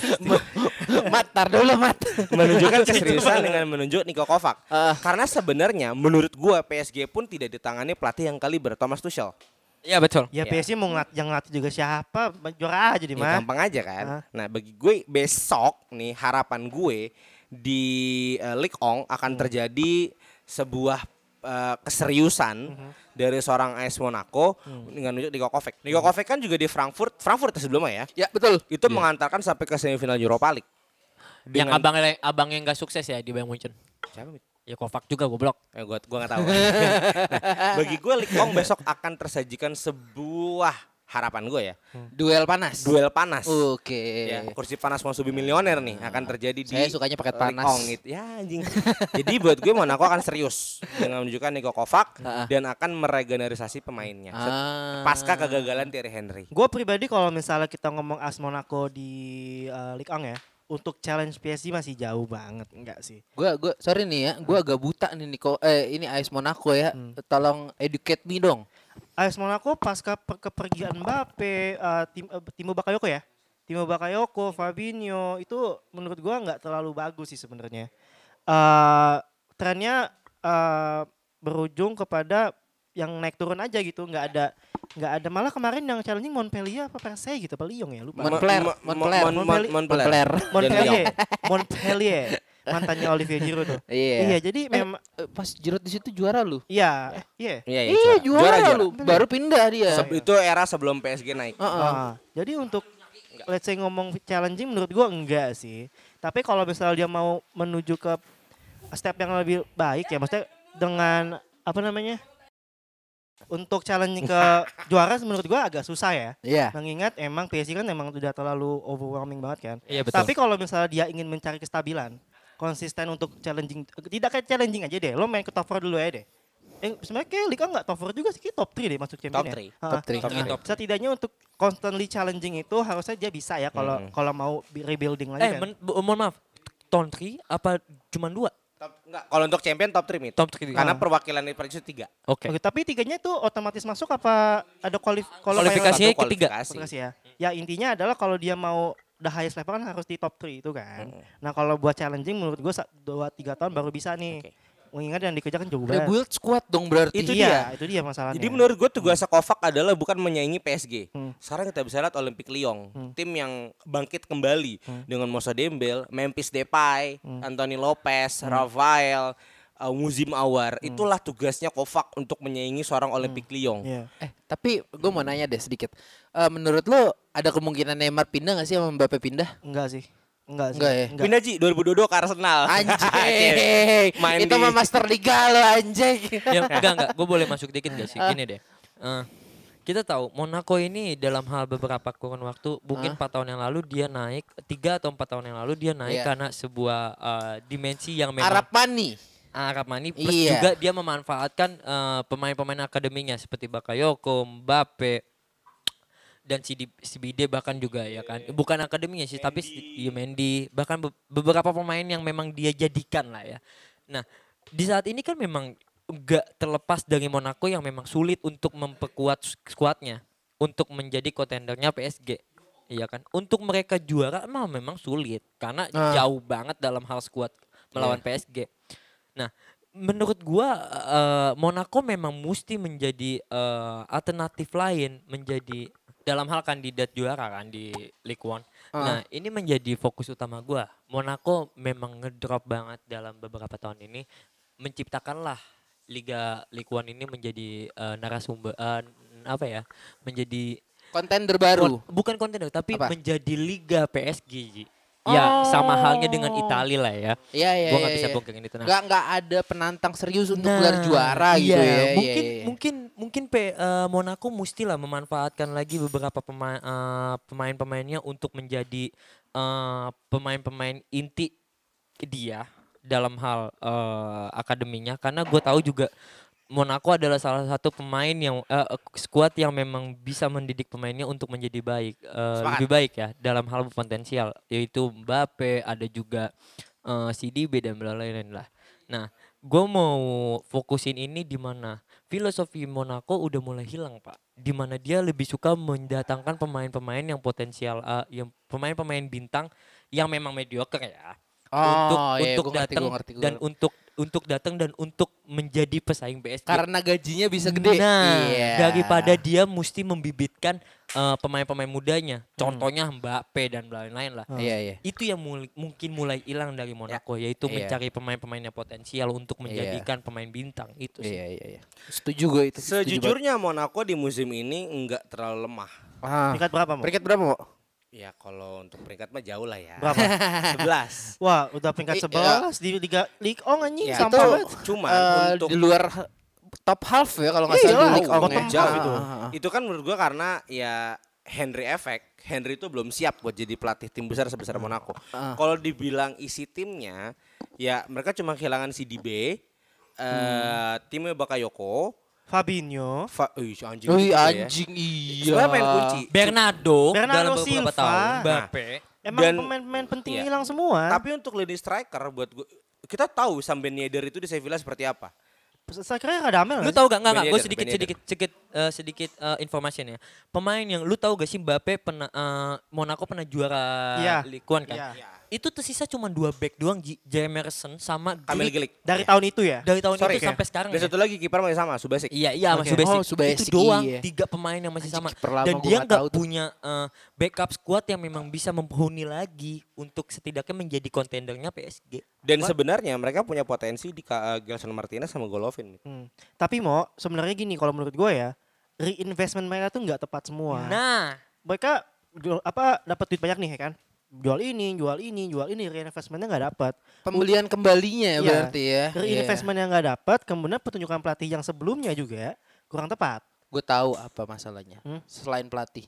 Mat, tar dulu mat. menunjukkan keseriusan dengan menunjuk Niko Kovac. Ah. Karena sebenarnya menurut gua PSG pun tidak ditangani pelatih yang kaliber Thomas Tuchel. Iya betul. Ya Ya. PSG mau ngelat, yang ngelatih juga siapa, juara aja di Ya, mah. gampang aja kan. Ah. Nah, bagi gue besok nih harapan gue di eh, Ligue 1 akan Hmm. terjadi sebuah eh, keseriusan Hmm. dari seorang AS Monaco dengan menunjuk Niko Kovac. Niko Kovac kan juga di Frankfurt, Frankfurt ya sebelumnya ya. Ya, betul. Itu mengantarkan sampai ke semifinal Europa League. Yang Dengan- abang abang yang gak sukses ya di Bayern Munchen. Siapa? Ya Kovac juga goblok. Eh, gua gua gak tahu. nah, bagi gue 1 besok akan tersajikan sebuah harapan gue ya. Duel panas. Duel panas. Oke. Ya, kursi panas mau subi milioner nih akan terjadi di Saya sukanya paket eh, panas. 1 gitu. Ya anjing. Jadi buat gue Monaco akan serius dengan menunjukkan Niko Kovac dan akan meregenerasi pemainnya. Ah. Pasca kegagalan Thierry Henry. Gue pribadi kalau misalnya kita ngomong AS Monaco di uh, Ligue 1 ya, untuk challenge PSG masih jauh banget, enggak sih? Gua gua sorry nih ya, gua agak buta nih Niko eh ini AS Monaco ya. Hmm. Tolong educate me dong. AS Monaco pasca per- kepergian Mbappe, uh, tim, uh, Timo Bakayoko ya, Timo Bakayoko, Fabinho itu menurut gua nggak terlalu bagus sih sebenarnya. Uh, trennya uh, berujung kepada yang naik turun aja gitu, nggak ada nggak ada malah kemarin yang challenging Montpellier apa Perseille gitu, apa Lyon ya lupa. Montpellier, Mo- mo- Montpellier, Mon- Mon- Montpellier. Montpellier. Montpellier, Montpellier, mantannya Olivier Giroud tuh. Iya. Iya, jadi memang Eh, pas Giroud di situ juara lu. iya, iya. Iya, iya, Iya, juara, juara. lu. Baru pindah dia. Se- itu era sebelum PSG naik. Heeh. Ah, jadi untuk let's say ngomong challenging menurut gua enggak sih. Tapi kalau misalnya dia mau menuju ke step yang lebih baik ya maksudnya dengan apa namanya? Untuk challenging ke juara menurut gua agak susah ya. Iya. Mengingat emang PSG kan emang udah terlalu overwhelming banget kan. Iya betul. Tapi kalau misalnya dia ingin mencari kestabilan, konsisten untuk challenging, tidak kayak challenging aja deh. Lo main ke top 4 dulu ya deh. Eh, sebenarnya kayak Liga nggak top 4 juga sih, top 3 deh masuk champion Top ya. three. Ah, Top three. Top three. Setidaknya untuk constantly challenging itu harusnya dia bisa ya kalau Mm-mm. kalau mau rebuilding lagi Eh, kan. mohon maaf. Top 3 apa cuma dua? Top, enggak, kalau untuk champion top 3 Top 3. Karena Ah. perwakilan di Paris itu tiga. Oke. Oke, tapi tiganya itu otomatis masuk apa ada kualif Kualifikasinya ketiga. kualifikasi. kualifikasi ya? Ya intinya adalah kalau dia mau the highest level kan harus di top 3 itu kan. Hmm. Nah kalau buat challenging menurut gua 2 3 tahun baru bisa nih. Oke. Mengingat yang dikejar kan jauh banget. Rebuild squad dong berarti. Itu iya, itu dia masalahnya. Jadi menurut gue tugasnya Kovac adalah bukan menyaingi PSG. Hmm. Sekarang kita bisa lihat Olympic Lyon, Hmm. tim yang bangkit kembali Hmm. dengan Moussa Dembele, Memphis Depay, Hmm. Anthony Lopez, Rafael, uh, Muzim Awar. Itulah tugasnya Kovac untuk menyaingi seorang Olympic Lyon. Iya. Eh, tapi gue mau nanya deh sedikit. Eh, menurut lo ada kemungkinan Neymar pindah gak sih sama Mbappe pindah? Enggak sih. Enggak sih. Enggak ya? Pindah Ji 2022 ke Arsenal. Anjing. Main Itu mah Master Liga lo anjing. ya, enggak enggak, gue boleh masuk dikit gak sih? Gini deh. Eh, kita tahu Monaco ini dalam hal beberapa kurun waktu mungkin empat tahun yang lalu dia naik tiga atau empat tahun yang lalu dia naik Iya. karena sebuah eh, dimensi yang memang Arab Money. Armani plus Iya. juga dia memanfaatkan eh, pemain-pemain akademinya seperti Bakayoko, Mbappe dan si Di- si Bide bahkan juga ya kan. Bukan akademinya sih tapi si- iya, Mendy bahkan be- beberapa pemain yang memang dia jadikan lah ya. Nah, di saat ini kan memang enggak terlepas dari Monaco yang memang sulit untuk memperkuat skuadnya untuk menjadi kontendernya PSG. Iya kan? Untuk mereka juara emang memang sulit karena Ah. jauh banget dalam hal skuad melawan PSG. Nah, menurut gua eh, Monaco memang mesti menjadi eh, alternatif lain menjadi dalam hal kandidat juara kan di Ligue 1. Nah, ini menjadi fokus utama gua. Monaco memang ngedrop banget dalam beberapa tahun ini menciptakanlah Liga Ligue 1 ini menjadi eh, narasumber eh, apa ya? Menjadi Kontender baru. Kon- bukan kontender tapi Apa? menjadi liga PSG Ya sama halnya dengan Italia lah ya. Iya iya. Gua nggak iya, bisa iya. bongkarin itu. Nah, Nggak nggak ada penantang serius untuk Nah, gelar juara gitu iya, ya. Iya, Mungkin iya, iya. mungkin mungkin P, eh, Monaco mestilah memanfaatkan lagi beberapa pemain eh, pemain-pemainnya untuk menjadi eh, pemain-pemain inti dia dalam hal eh, akademinya karena gue tahu juga Monaco adalah salah satu pemain yang eh, skuad yang memang bisa mendidik pemainnya untuk menjadi baik eh, lebih baik ya dalam hal potensial yaitu Mbappe ada juga eh, CDB dan lain-lain lah. Nah, gue mau fokusin ini di mana filosofi Monaco udah mulai hilang pak, di mana dia lebih suka mendatangkan pemain-pemain yang potensial, eh, yang pemain-pemain bintang yang memang mediocre ya. Untuk Oh, iya, untuk gua ngerti, datang dan untuk untuk datang dan untuk menjadi pesaing PSG. karena gajinya bisa gede. Nah, Iya. daripada dia mesti membibitkan eh, pemain-pemain mudanya, Hmm. contohnya Mbappe dan lain-lain lah. Iya iya. Itu yang mul- mungkin mulai hilang dari Monaco, yaitu Iya. mencari pemain-pemain yang potensial untuk menjadikan pemain bintang itu sih. Iya iya iya. Setuju gue itu. setuju. Sejujurnya Monaco di musim ini enggak terlalu lemah. Ah. Peringkat berapa, Mo? Peringkat berapa, Mo? Ya kalau untuk peringkat mah jauh lah ya. Berapa? 11. Wah, udah peringkat I- 11 di Liga League On anjing Ya, sampah itu banget. cuman Eh, untuk di luar top half ya kalau nggak Iya, salah League On ya. jauh Ah, itu. ah, ah. Itu kan menurut gua karena ya Henry effect. Henry itu belum siap buat jadi pelatih tim besar sebesar Monaco. Ah. Kalau dibilang isi timnya, ya mereka cuma kehilangan si DB, eh timnya Bakayoko, Fabinho, Fa si anjing Wih itu juga ya. anjing iya. Sebenarnya main kunci. Bernardo, Bernardo dalam beberapa Silva. tahun, Nah, Mbappe. emang Dan- pemain-pemain penting iya. hilang semua. Tapi untuk lini striker buat gua kita tahu Sam Ben Yedder itu di Sevilla seperti apa. saya kira ada Amel Lu tahu gak? Enggak, enggak. Gue sedikit, sedikit, sedikit, eh, sedikit eh, information ya. Pemain yang lu tahu gak sih Mbappe pernah eh, Monaco pernah juara Iya. Ligue 1 kan? Iya. Itu tersisa cuma dua back doang, Ji- Jamerson sama Kamil. Gilik. Dari tahun itu ya? Dari tahun Sorry, itu sampai sekarang Dan ya. satu lagi kiper masih sama, Subasic. Iya, iya Oke. Mas Subasic. Oh, Subasic, Itu doang iya. tiga pemain yang masih Anjing, sama. Dan dia nggak punya eh, backup squad yang memang bisa menghuni lagi untuk setidaknya menjadi kontendernya PSG. Dan sebenarnya mereka punya potensi di Ka- eh, Gelson Martinez sama Golovin. Hmm. Tapi mau sebenarnya gini kalau menurut gue ya, reinvestment mereka tuh nggak tepat semua. Nah, mereka apa dapat duit banyak nih ya kan? Jual ini, jual ini, jual ini, reinvestmentnya nggak dapat. Pembelian kembalinya ya Iya. berarti ya. Reinvestment yang nggak dapat, kemudian pertunjukan pelatih yang sebelumnya juga kurang tepat. Gue tahu apa masalahnya. Hmm? Selain pelatih,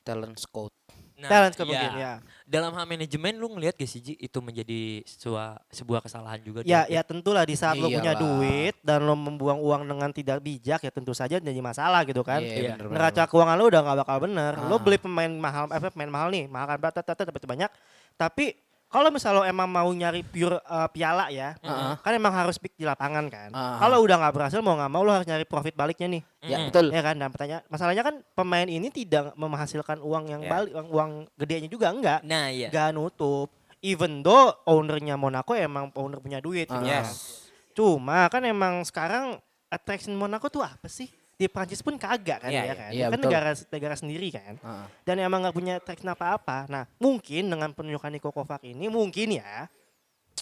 talent scout. Nah Talent iya. mungkin ya. Dalam hal manajemen lu ngelihat gak sih Ji, itu menjadi sebuah sebuah kesalahan juga Ya, ya tentulah di saat lo punya duit dan lo membuang uang dengan tidak bijak ya tentu saja jadi masalah gitu kan. Iya, Iya. bener, bener, Neraca keuangan lo udah nggak bakal bener. Ah. beli pemain mahal, apa pemain mahal nih, mahal kan berapa, dapat banyak. Tapi kalau misal lo emang mau nyari pure uh, piala ya, Heeh. kan emang harus pick di lapangan kan. Ah. Kalau udah nggak berhasil mau nggak mau lo harus nyari profit baliknya nih. Ya Mm-mm. betul. Ya kan, dan pertanyaan masalahnya kan pemain ini tidak menghasilkan uang yang Ya. balik, uang, uang gedenya juga enggak. Nah, iya. Gak nutup. Even though ownernya Monaco emang owner punya duit. Gitu. Yes. Cuma kan emang sekarang attraction Monaco tuh apa sih? Di Prancis pun kagak kan Iya, ya iya. kan. Iya, kan betul. negara negara sendiri kan. Heeh. Dan emang nggak punya attraction apa-apa. Nah, mungkin dengan penunjukan Niko Kovac ini mungkin ya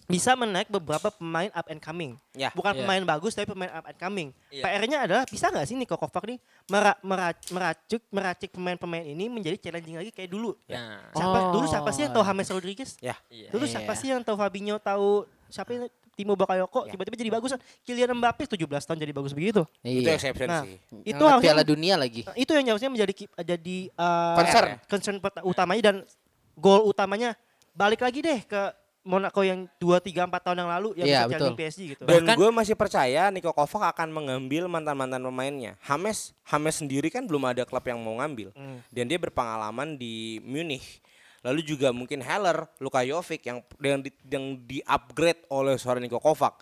bisa menaik beberapa pemain up and coming. Ya. Bukan Iya. pemain bagus tapi pemain up and coming. Iya. PR-nya adalah bisa nggak sih Niko Kovac nih mera- mera- meracik meracik pemain-pemain ini menjadi challenging lagi kayak dulu. Nah, Siapa Oh. dulu siapa sih yang tahu James Rodriguez? Iya. Dulu Iya. siapa sih yang tahu Fabinho tahu siapa yang Timo Bakayoko Ya. tiba-tiba jadi bagus kan Kylian Mbappe 17 tahun jadi bagus begitu. Itu Iya. exception Nah, sih. Itu Angkat harusnya Piala Dunia lagi. Nah, itu yang harusnya menjadi jadi uh, Concern. concern utamanya dan goal utamanya balik lagi deh ke Monaco yang 2 3 4 tahun yang lalu yang Iya, bisa betul. PSG gitu. Dan Bahkan- gue masih percaya Niko Kovac akan mengambil mantan-mantan pemainnya. Hames, Hames sendiri kan belum ada klub yang mau ngambil. Hmm. Dan dia berpengalaman di Munich. Lalu juga mungkin Heller, Luka Jovic yang yang di, yang di-upgrade oleh seorang Niko Kovac.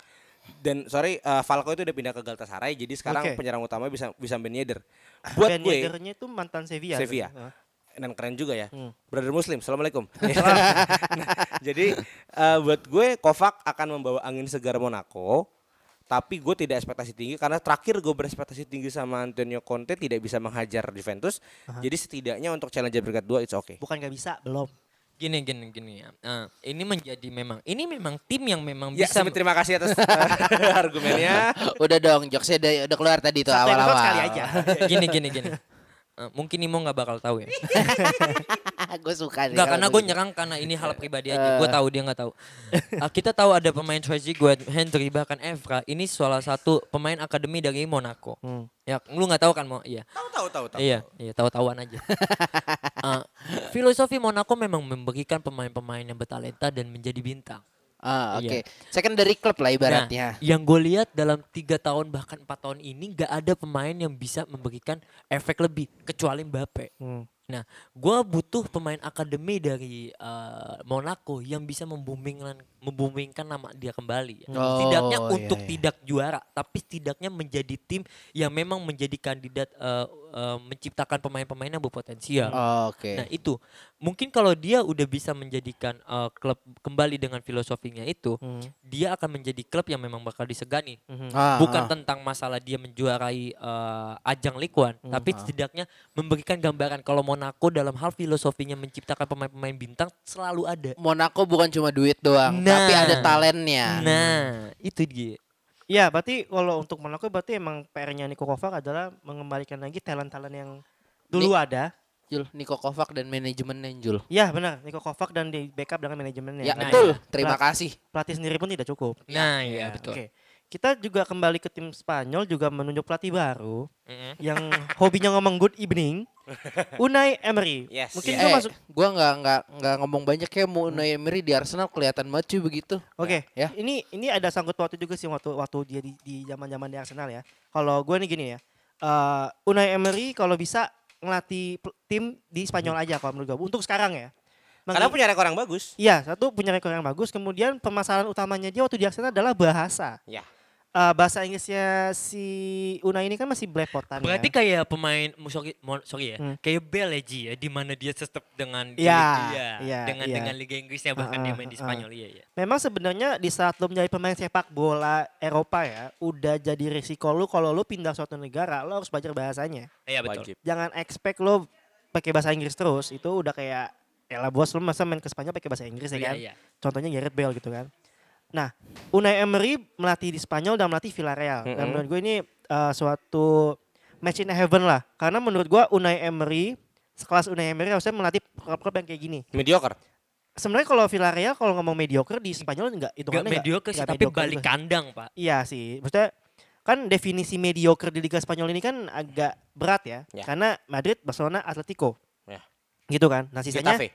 Dan sorry, eh, Falco itu udah pindah ke Galatasaray, jadi sekarang Oke. penyerang utama bisa bisa Ben Yedder. Buat Ben gue, Yeddernya itu mantan Sevilla. Sevilla. Hah? dan keren juga ya. Hmm. Brother Muslim, assalamualaikum. Nah, jadi eh, buat gue Kovac akan membawa angin segar Monaco. Tapi gue tidak ekspektasi tinggi karena terakhir gue berekspektasi tinggi sama Antonio Conte tidak bisa menghajar Juventus. Jadi setidaknya untuk challenger peringkat 2 it's okay. Bukan nggak bisa, belum. Gini gini gini ya. Nah, ini menjadi memang ini memang tim yang memang Ya, bisa terima kasih atas eh, argumennya. Udah dong, jokesnya udah, udah keluar tadi tuh awal-awal. sekali aja. gini gini gini. Eh, mungkin Imo nggak bakal tahu ya. gue suka nih. Kalau karena gue nyerang karena ini hal pribadi aja. Gue tahu dia nggak tahu. Ah, kita tahu ada pemain Tracy Guard, Hendry bahkan Evra. Ini salah satu pemain akademi dari Monaco. Hmm. Ya, lu nggak tahu kan mau? Iya. Tahu tahu tahu tahu. Iya, iya tahu-tahuan aja. Ah, filosofi Monaco memang memberikan pemain-pemain yang bertalenta dan menjadi bintang. Ah, Iya. oke. Secondary club lah ibaratnya. Nah, yang gue lihat dalam tiga tahun bahkan empat tahun ini nggak ada pemain yang bisa memberikan efek lebih kecuali Mbappe. Hmm. Nah, gue butuh pemain akademi dari eh, Monaco yang bisa memboomingkan memboomingkan nama dia kembali. ya. Oh, Setidaknya iya, untuk iya. tidak juara, tapi setidaknya menjadi tim yang memang menjadi kandidat eh, eh, menciptakan pemain-pemain yang berpotensial. Oh, Oke. Nah itu mungkin kalau dia udah bisa menjadikan eh, klub kembali dengan filosofinya itu, Hmm. dia akan menjadi klub yang memang bakal disegani. Ah, Bukan ah. tentang masalah dia menjuarai eh, ajang Ligue 1, Hmm, tapi setidaknya memberikan gambaran kalau Monaco dalam hal filosofinya menciptakan pemain-pemain bintang selalu ada. Monaco bukan cuma duit doang, Nah. tapi ada talentnya. Nah, itu dia. Ya, berarti kalau untuk Monaco berarti emang PR-nya Niko Kovac adalah mengembalikan lagi talent-talent yang dulu ada. Jul, Niko Kovac dan manajemennya Jul. Ya benar, Niko Kovac dan di backup dengan manajemennya. Ya, Nah, betul. iya. Terima kasih. Pelatih sendiri pun tidak cukup. Nah, iya betul. Oke. Kita juga kembali ke tim Spanyol juga menunjuk pelatih baru Mm-mm. yang hobinya ngomong good evening. Unai Emery. Yes. Mungkin Eh, gua masuk gua nggak nggak nggak ngomong banyak ya mau Unai Emery di Arsenal kelihatan banget cuy begitu. Oke, Ya. ini ini ada sangkut waktu juga sih waktu waktu dia di di zaman-zaman di Arsenal ya. Kalau gue nih gini ya, eh Unai Emery kalau bisa ngelatih tim di Spanyol aja kalau menurut gue. Untuk sekarang ya. Karena Mengi- punya rekor yang bagus. Iya, satu punya rekor yang bagus. Kemudian permasalahan utamanya dia waktu di Arsenal adalah bahasa. Ya. Eh, bahasa Inggrisnya si Unai ini kan masih belepotan Berarti ya. kayak pemain sorry, sorry ya, Hmm. kayak Bell ya Ji ya, di mana dia tetap dengan di Iya, Liga, iya, dengan iya. dengan Liga Inggrisnya bahkan Ah, dia main di. Spanyol iya iya. Memang sebenarnya di saat lo menjadi pemain sepak bola Eropa ya, udah jadi risiko lu kalau lu pindah suatu negara, lo harus belajar bahasanya. Iya betul. Wajib. jangan expect lo pakai bahasa Inggris terus itu udah kayak ya lah bos lo masa main ke Spanyol pakai bahasa Inggris ya Iya kan iya. contohnya Gareth Bale gitu kan nah Unai Emery melatih di Spanyol dan melatih Villarreal dan Mm-mm. menurut gue ini uh, suatu match in heaven lah karena menurut gue Unai Emery sekelas Unai Emery harusnya melatih klub-klub yang kayak gini Mediocre. sebenarnya kalau Villarreal kalau ngomong mediocre di Spanyol enggak itu Gak mediocre sih, tapi balik kandang pak. Iya sih, maksudnya kan definisi mediocre di Liga Spanyol ini kan agak berat ya, Ya. karena Madrid, Barcelona, Atletico, Ya. gitu kan. Nah sisanya Getafe.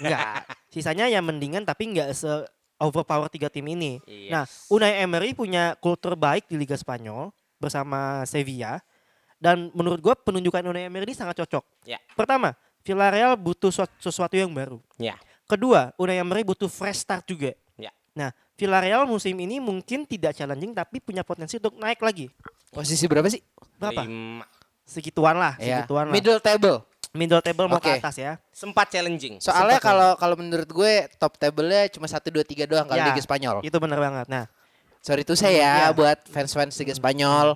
enggak, sisanya yang mendingan tapi enggak se overpower tiga tim ini. Yes. Nah, Unai Emery punya kultur baik di Liga Spanyol bersama Sevilla dan menurut gua penunjukan Unai Emery ini sangat cocok. Ya. Pertama, Villarreal butuh suat- sesuatu yang baru. Ya. Kedua, Unai Emery butuh fresh start juga. Ya. Nah, Villarreal musim ini mungkin tidak challenging tapi punya potensi untuk naik lagi. Posisi berapa sih? Berapa? Lima. Segituan lah, Ya. segituan lah. Middle table. Middle table mau ke Oke. atas ya. Sempat challenging. Soalnya kalau kalau menurut gue top table-nya cuma 1 2 3 doang kalau Ya. Liga Spanyol. Itu bener banget. Nah, Sorry itu saya Ya. buat fans-fans Liga Spanyol.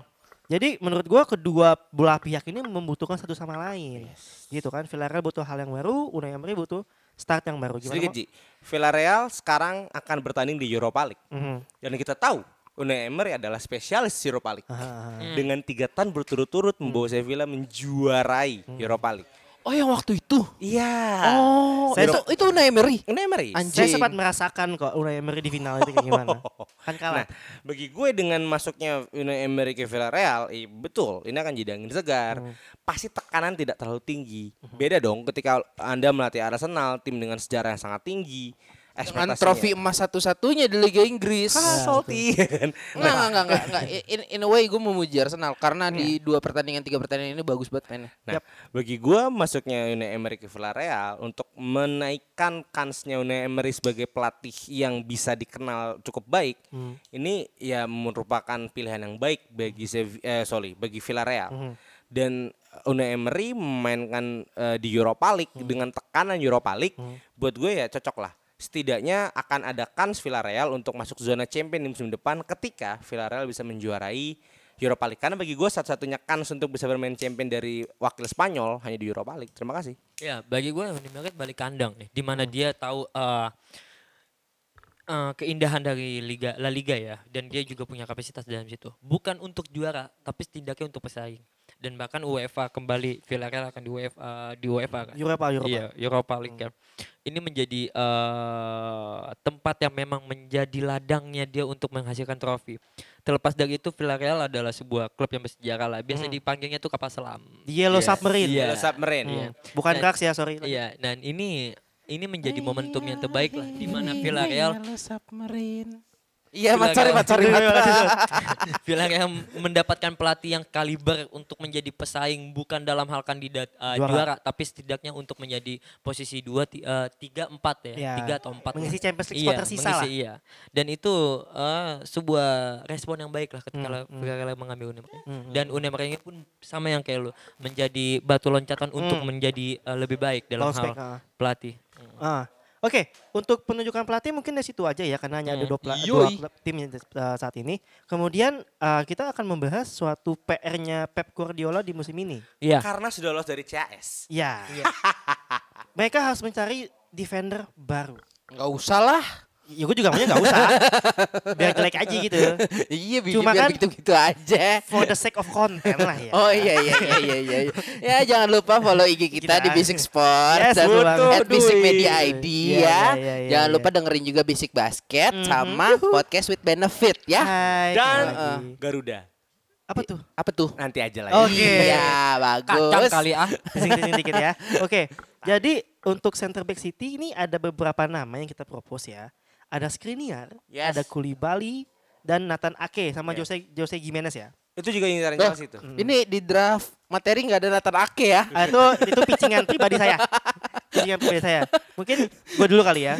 jadi menurut gua kedua belah pihak ini membutuhkan satu sama lain. Gitu kan. Villarreal butuh hal yang baru, Unai Emery butuh start yang baru. Gimana? Sedikit? Ji. Villarreal sekarang akan bertanding di Europa League. Mhm. Dan kita tahu Unai Emery adalah spesialis Europa League. Ah, Dengan tiga tahun berturut-turut membawa Sevilla menjuarai Europa League. Oh yang waktu itu. Iya. Oh, Saya itu itu Unai Emery. Unai Emery. Anjing. Saya sempat merasakan kok Unai Emery di final itu kayak gimana. Kan kalah. Nah, bagi gue dengan masuknya Unai Emery ke Villarreal, eh, betul, ini akan jadi angin segar. Pasti tekanan tidak terlalu tinggi. Beda dong ketika Anda melatih Arsenal, tim dengan sejarah yang sangat tinggi. Dengan trofi emas satu-satunya di Liga Inggris. Ah, salty. Enggak, enggak, enggak, enggak, enggak. In, in a way gue memuji Arsenal karena di dua pertandingan tiga pertandingan ini bagus banget mainnya. Nah, bagi gua masuknya Unai Emery ke Villarreal untuk menaikkan kansnya Unai Emery sebagai pelatih yang bisa dikenal cukup baik, ini ya merupakan pilihan yang baik bagi eh, sorry, bagi Villarreal. Dan Unai Emery memainkan eh, di Europa League dengan tekanan Europa League, buat gue ya cocok lah. Setidaknya akan ada kans Villarreal untuk masuk zona champion di musim depan ketika Villarreal bisa menjuarai Europa League. Karena bagi gue satu-satunya kans untuk bisa bermain champion dari wakil Spanyol hanya di Europa League. Terima kasih. Ya, bagi gue Emirat balik kandang nih, di mana dia tahu eh, eh, keindahan dari Liga La Liga ya, dan dia juga punya kapasitas dalam situ. Bukan untuk juara, tapi setidaknya untuk pesaing. Dan bahkan UEFA kembali Villarreal akan di UEFA di UEFA kan. Europa, Europa. Iya, Europa League kan. Ini menjadi eh, tempat yang memang menjadi ladangnya dia untuk menghasilkan trofi. Terlepas dari itu Villarreal adalah sebuah klub yang bersejarah lah. Biasa dipanggilnya tuh kapal selam. Yellow Iya. Submarine. Iya. Yellow Submarine. Iya. Bukan Dan- Drax ya, sorry. Iya, dan ini ini menjadi momentum yang terbaik lah di mana Villarreal sorry, mat sorry, mat. Villarreal mendapatkan pelatih yang kaliber untuk menjadi pesaing bukan dalam hal kandidat uh, Juara. juara. tapi setidaknya untuk menjadi posisi dua uh, tiga empat ya, Iya. tiga atau empat Mengisi. Champions League iya, tersisa mengisi, lah. Iya. Dan itu uh, sebuah respon yang baik lah ketika Hmm, Villarreal mengambil Unem. Dan Unem ini pun sama yang kayak lu menjadi batu loncatan untuk menjadi uh, lebih baik dalam hal ah. pelatih. Ah. Oke, untuk penunjukan pelatih mungkin dari situ aja ya karena hanya ada Hmm. dua, pela- dua Yoi. klub tim yang, uh, saat ini. Kemudian uh, kita akan membahas suatu PR-nya Pep Guardiola di musim ini. Iya. Karena sudah lolos dari CAS. Ya. Mereka harus mencari defender baru. Enggak usah lah. Ya gue juga maunya nggak usah. Biar jelek aja gitu. Iya, Cuma biar kan- gitu-gitu aja. For the sake of content lah ya. Oh iya iya iya iya iya. iya. Ya jangan lupa follow IG kita Kita- di Basic Sport Yes, dan betul, at Basic. Media ID Iya, ya. iya, iya, iya, jangan iya. lupa dengerin juga Basic Basket Mhm. sama Podcast with Benefit ya. Hai, Dan lagi. Garuda. apa tuh? Apa tuh? Nanti aja lah. ya. Oke. Iya, bagus. Kacang kali ah. Sing-sing dikit ya. Oke, jadi untuk center back City ini ada beberapa nama yang kita propose ya. Ada Skriniar, Yes. ada Koulibaly, dan Nathan Ake sama Yes. Jose Jose Gimenez ya. Itu juga yang Loh, Chelsea itu. Ini di draft materi nggak ada Nathan Ake ya. Ah, itu itu pitchingan pribadi saya. Pitchingan pribadi saya. Mungkin gue dulu kali ya.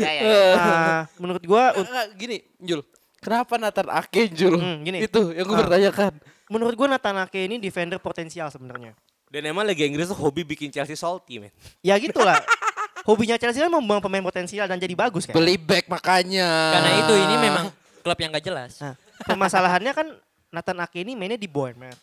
Ah, menurut gue, Enggak, gini, Jul. Kenapa Nathan Ake, Jul? Hmm, gini. Itu yang gue Ah. bertanyakan. menurut gue Nathan Ake ini defender potensial sebenarnya. Dan emang Liga Inggris tuh hobi bikin Chelsea salty, men. Ya gitulah. Hobinya Chelsea kan membuang pemain potensial dan jadi bagus kan. Beli back makanya. Karena itu ini memang klub yang gak jelas. Nah, permasalahannya kan Nathan Ake ini mainnya di Bournemouth.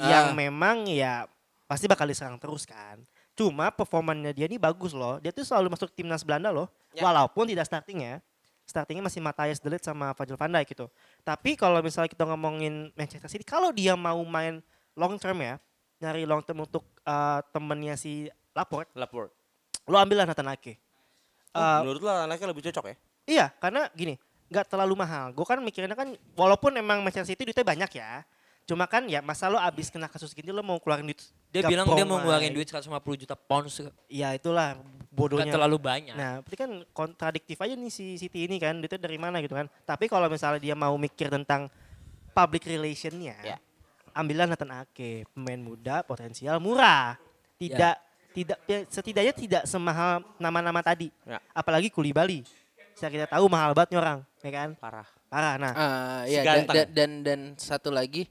Yang Ah. memang ya pasti bakal diserang terus kan. Cuma performanya dia ini bagus loh. Dia tuh selalu masuk timnas Belanda loh. Ya. Walaupun tidak starting ya. Startingnya masih Matthias De Ligt sama Virgil van Dijk gitu. Tapi kalau misalnya kita ngomongin Manchester City, kalau dia mau main long term ya, nyari long term untuk uh, temennya si Laporte, Laporte. Lo ambillah Nathan Ake. Oh, Uh, menurut lo anaknya lebih cocok ya? Iya, karena gini, nggak terlalu mahal. Gue kan mikirnya kan, walaupun emang Manchester City duitnya banyak ya. Cuma kan ya masa lo abis kena kasus gini lo mau keluarin duit. Dia gak bilang dia mau ngeluarin duit 150 juta pounds. Ya itulah bodohnya. terlalu banyak. Nah, berarti kan kontradiktif aja nih si City ini kan, duitnya dari mana gitu kan. Tapi kalau misalnya dia mau mikir tentang public relationnya, Ya. ambillah Nathan Ake, pemain muda, potensial, murah. Tidak, tidak, ya, setidaknya tidak semahal nama-nama tadi. Ya. Apalagi Koulibaly. Saya kita tahu mahal banget orang, ya kan? Parah. Parah. Nah, Ah, Si ya dan, dan, dan dan satu lagi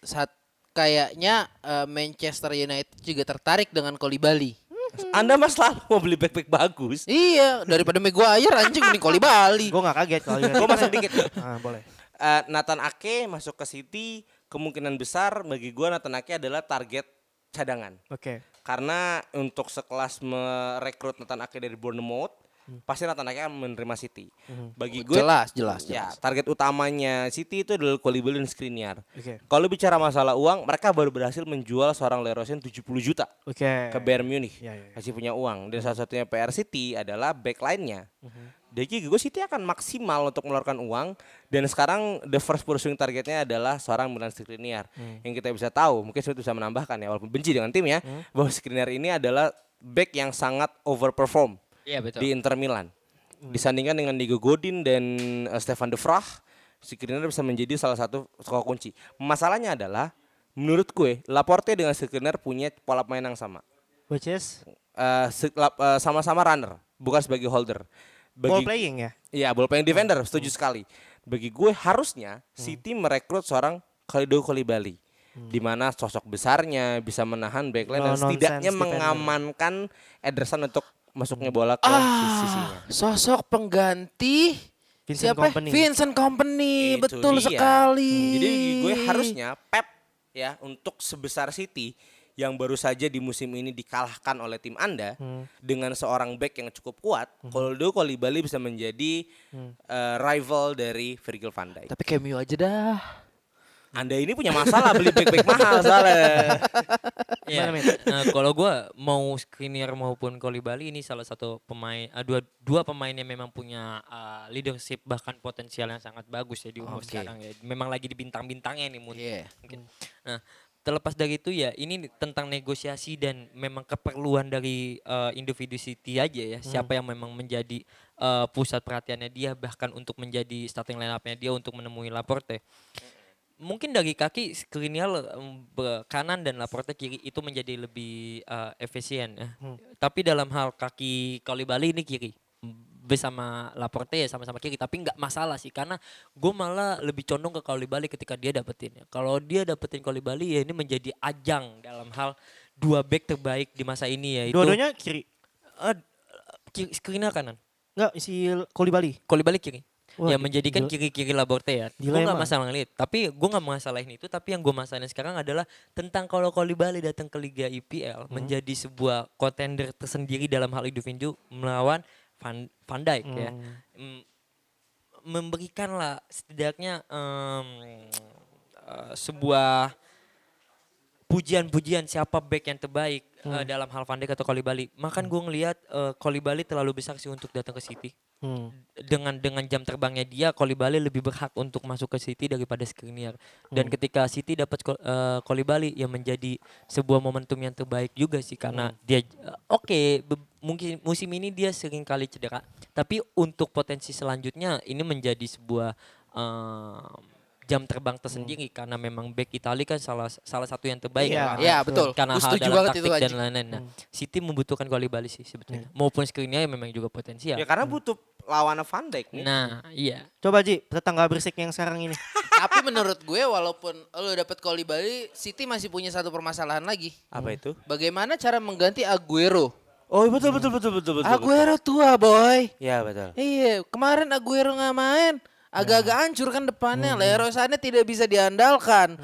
saat kayaknya eh, Manchester United juga tertarik dengan Kolibali. Anda mas selalu mau beli back-back bagus. Iya, daripada Maguire anjing mending Kolibali. gue gak kaget kalau Gue masuk dikit. Ah, boleh. Eh, Nathan Ake masuk ke City kemungkinan besar bagi gue Nathan Ake adalah target cadangan. Oke. Karena untuk sekelas merekrut Nathan Ake dari Bournemouth, Hmm. pasti Ake akan menerima City. Bagi gue jelas, jelas, Ya, jelas. target utamanya City itu adalah Koulibaly dan Skriniar. Oke. Kalau bicara masalah uang, mereka baru berhasil menjual seorang Leroy Sane 70 juta Oke. ke Bayern Munich. Iya, iya, iya. Masih punya uang. Dan salah satunya PR City adalah back line-nya. Mhm. Jadi gue City akan maksimal untuk mengeluarkan uang dan sekarang the first pursuing targetnya adalah seorang Milan Skriniar. Hmm. Yang kita bisa tahu, mungkin saya bisa menambahkan ya walaupun benci dengan tim ya, Hmm. bahwa Skriniar ini adalah back yang sangat overperform Iya betul. di Inter Milan. disandingkan dengan Diego Godin dan eh, Stefan de Vrij, Skriniar bisa menjadi salah satu skor kunci. Masalahnya adalah menurut gue Laporte dengan Skriniar punya pola main yang sama. Which is Eh, eh, sama-sama runner, bukan sebagai holder. ball Bagi playing ya. Iya, ball playing defender, setuju sekali. Bagi gue harusnya City merekrut seorang Khalidou Koulibaly. Di mana sosok besarnya bisa menahan backline dan No setidaknya nonsense defender. mengamankan Ederson untuk masuknya bola ke Ah, sisinya. sosok pengganti Vincent siapa? Kompany. Vincent Company, Itu betul dia. sekali. Hmm, Jadi gue harusnya Pep ya untuk sebesar City yang baru saja di musim ini dikalahkan oleh tim Anda dengan seorang back yang cukup kuat, Khalidou Koulibaly bisa menjadi eh, rival dari Virgil van Dijk. Tapi cameo aja dah. Anda ini punya masalah beli back-back mahal soalnya. Iya. Nah, kalau gua mau Skriniar maupun Koulibaly ini salah satu pemain ah, dua dua pemain yang memang punya ah, leadership bahkan potensial yang sangat bagus ya di umur Oke. sekarang ya. Memang lagi di bintang-bintangnya nih mungkin. Iya. mungkin. Nah, terlepas dari itu ya ini tentang negosiasi dan memang keperluan dari eh, individu City aja ya. Siapa yang memang menjadi eh, pusat perhatiannya dia bahkan untuk menjadi starting line up-nya dia untuk menemui Laporte mungkin dari kaki Skriniar em, be- kanan dan Laporte kiri itu menjadi lebih eh, efisien ya. Tapi dalam hal kaki Koulibaly ini kiri bersama Laporte ya sama-sama kiri tapi nggak masalah sih karena gue malah lebih condong ke Koulibaly ketika dia dapetin ya. Kalau dia dapetin Koulibaly ya ini menjadi ajang dalam hal dua back terbaik di masa ini ya itu Dua-duanya kiri. eh, kiri, Skriniar kanan, Enggak, si Koulibaly. Koulibaly kiri. Wah, ya menjadikan kiri-kiri Laporte ya. Gue nggak masalah ngeliat. Tapi gue nggak masalahin itu. Tapi yang gue masalahin sekarang adalah tentang kalau Koulibaly datang ke Liga IPL Hmm. menjadi sebuah kontender tersendiri dalam hal individu melawan Van, Van Dijk ya. Hmm. Mm, memberikanlah setidaknya em, eh, sebuah pujian-pujian siapa back yang terbaik eh, dalam hal Van Dijk atau Koulibaly. Makan gue ngelihat eh, Koulibaly terlalu besar sih untuk datang ke City Hmm. dengan dengan jam terbangnya dia Koulibaly lebih berhak untuk masuk ke City daripada Skriniar. Dan ketika City dapat Ko- eh, Koulibaly yang menjadi sebuah momentum yang terbaik juga sih karena dia eh, oke be- mungkin musim ini dia sering kali cedera, tapi untuk potensi selanjutnya ini menjadi sebuah eh, jam terbang tersendiri karena memang back Italia kan salah salah satu yang terbaik Iya, ya, Iya, betul. karena Gue hal dalam taktik itu dan lain-lain. Nah, City membutuhkan Koulibaly sih sebetulnya. Maupun Skriniar yang memang juga potensial. ya karena butuh lawan Van Dijk nih. Nah, iya. Coba Ji, tetangga berisik yang sekarang ini. Tapi menurut gue walaupun lo dapet Koulibaly, City masih punya satu permasalahan lagi. Apa itu? Bagaimana cara mengganti Aguero? Oh betul betul betul betul betul. Aguero tua, boy. Ya betul. Iya, kemarin Aguero nggak main. Agak-agak hancur kan depannya. Leroy Sané tidak bisa diandalkan.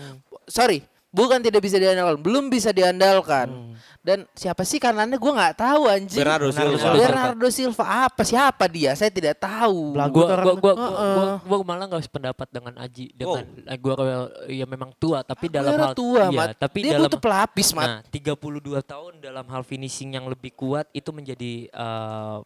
Sorry, bukan tidak bisa diandalkan, belum bisa diandalkan. Dan siapa sih kanannya gue nggak tahu anjing. Bernardo Silva. Bernardo Silva apa siapa dia? Saya tidak tahu. Belagu Gua, gua, gua, gua, gua, gua malah gak sependapat dengan Aji dengan gua ya memang tua tapi dalam hal tua, iya, Mat. tapi dia dalam butuh pelapis, Mat. Nah, 32 tahun dalam hal finishing yang lebih kuat itu menjadi eh,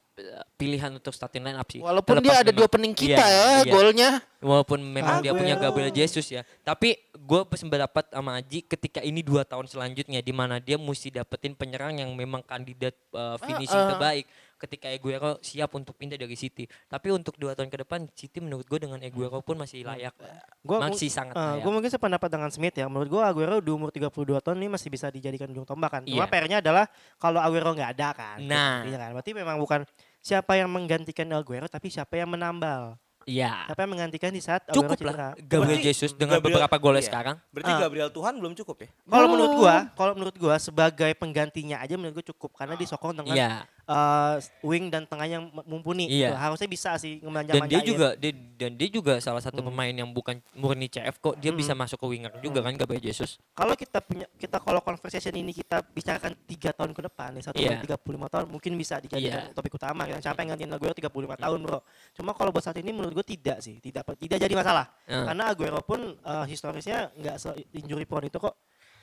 pilihan untuk starting line up sih. Walaupun Terlepas dia ada memang- dua pening kita Iya, ya iya. golnya. Walaupun memang dia punya Gabriel Jesus ya. Tapi gue berpendapat sama Aji ketika ini dua tahun selanjutnya di mana dia mesti dapetin penyerang yang memang kandidat uh, finishing Ah, ah. terbaik. Ketika Aguero siap untuk pindah dari City. Tapi untuk dua tahun ke depan City menurut gue dengan Aguero pun masih layak. Gua masih sangat eh, layak. gua mungkin sependapat dengan Smith ya. Menurut gua Aguero di umur 32 tahun ini masih bisa dijadikan ujung tombak kan. Cuma Iya. PR-nya adalah kalau Aguero nggak ada kan. Nah. Iya kan. Berarti memang bukan siapa yang menggantikan Aguero tapi siapa yang menambal. Iya. Siapa yang menggantikan di saat Aguero Cukup cedera. lah Gabriel Berarti Jesus dengan Gabriel- beberapa golnya iya. sekarang. Berarti Ah. Gabriel Tuhan belum cukup ya? Kalau menurut gua, kalau menurut gua sebagai penggantinya aja menurut gua cukup karena disokong dengan Iya. Eh, wing dan tengah yang mumpuni. Iya. gitu. Harusnya bisa sih ngemanjang dan dia juga dia, dan dia juga salah satu pemain yang bukan murni CF kok dia bisa masuk ke winger juga kan Gabriel Jesus kalau kita punya kita kalau conversation ini kita bicarakan tiga tahun ke depan nih satu Iya. tiga puluh lima tahun mungkin bisa dijadikan Iya. topik utama kan siapa yang gantiin Aguero 35 tahun bro cuma kalau buat saat ini menurut gue tidak sih tidak tidak jadi masalah Hmm. karena Aguero pun eh, historisnya nggak se injury prone itu kok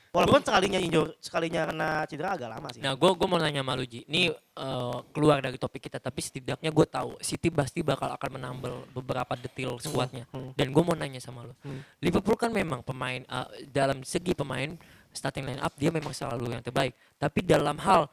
walaupun sekalinya injur sekalinya kena cedera agak lama sih Nah, gue gue mau nanya sama lu Ji. Ini eh, keluar dari topik kita, tapi setidaknya gue tahu City pasti bakal akan menambal beberapa detail squadnya. Dan gue mau nanya sama lu, Liverpool kan memang pemain eh, dalam segi pemain starting line up dia memang selalu yang terbaik. Tapi dalam hal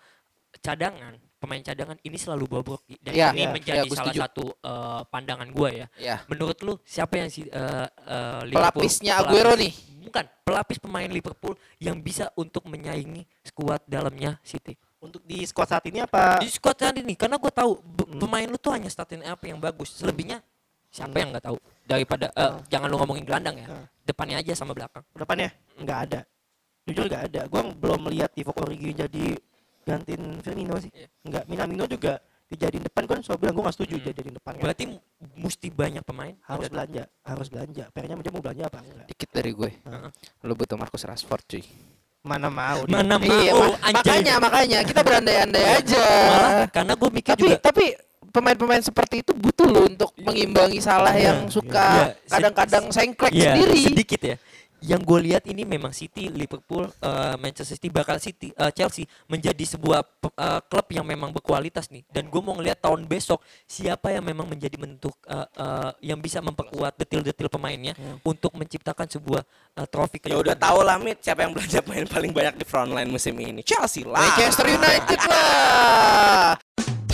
cadangan pemain cadangan ini selalu bobrok dan Iya, ini iya, menjadi gua salah setuju. satu eh, pandangan gue ya. Ya. Menurut lu siapa yang si eh, eh, Liverpool- Pelapisnya Aguero nih. Bukan, pelapis pemain Liverpool yang bisa untuk menyaingi skuad dalamnya City. Untuk di squad saat ini apa? Di squad tadi nih, karena gue tahu Hmm. pemain lu tuh hanya starting up yang bagus. Selebihnya siapa yang nggak tahu? Daripada eh, Hmm. jangan lu ngomongin gelandang ya, Hmm. depannya aja sama belakang. Depannya nggak ada. Jujur nggak ada. Gua belum melihat Divock Origi jadi gantiin Firmino sih. Iya. Nggak. Minamino juga dijadiin depan kan selalu bilang gue nggak setuju Hmm. dijadiin depan kan. Berarti mesti banyak pemain. harus belanja, harus belanja. PR-nya aja mau belanja apa enggak? Dikit dari gue. Heeh. Lu butuh Marcus Rashford cuy. Mana mau dia. Mana mau iya, ma- anjay. makanya makanya kita berandai-andai aja. Malah karena gue mikir tapi juga tapi pemain-pemain seperti itu butuh loh untuk mengimbangi salah yang Iya, suka iya. kadang-kadang sengklek Iya, sendiri. sedikit ya. Yang gue lihat ini memang City, Liverpool, eh, Manchester City bakal City, eh, Chelsea menjadi sebuah eh, klub yang memang berkualitas nih. Dan gue mau ngelihat tahun besok siapa yang memang menjadi bentuk eh, eh, yang bisa memperkuat detil-detil pemainnya untuk menciptakan sebuah eh, trofi. Ya udah tahu lah Mit siapa yang belanja pemain paling banyak di frontline musim ini. Chelsea lah. Manchester United lah.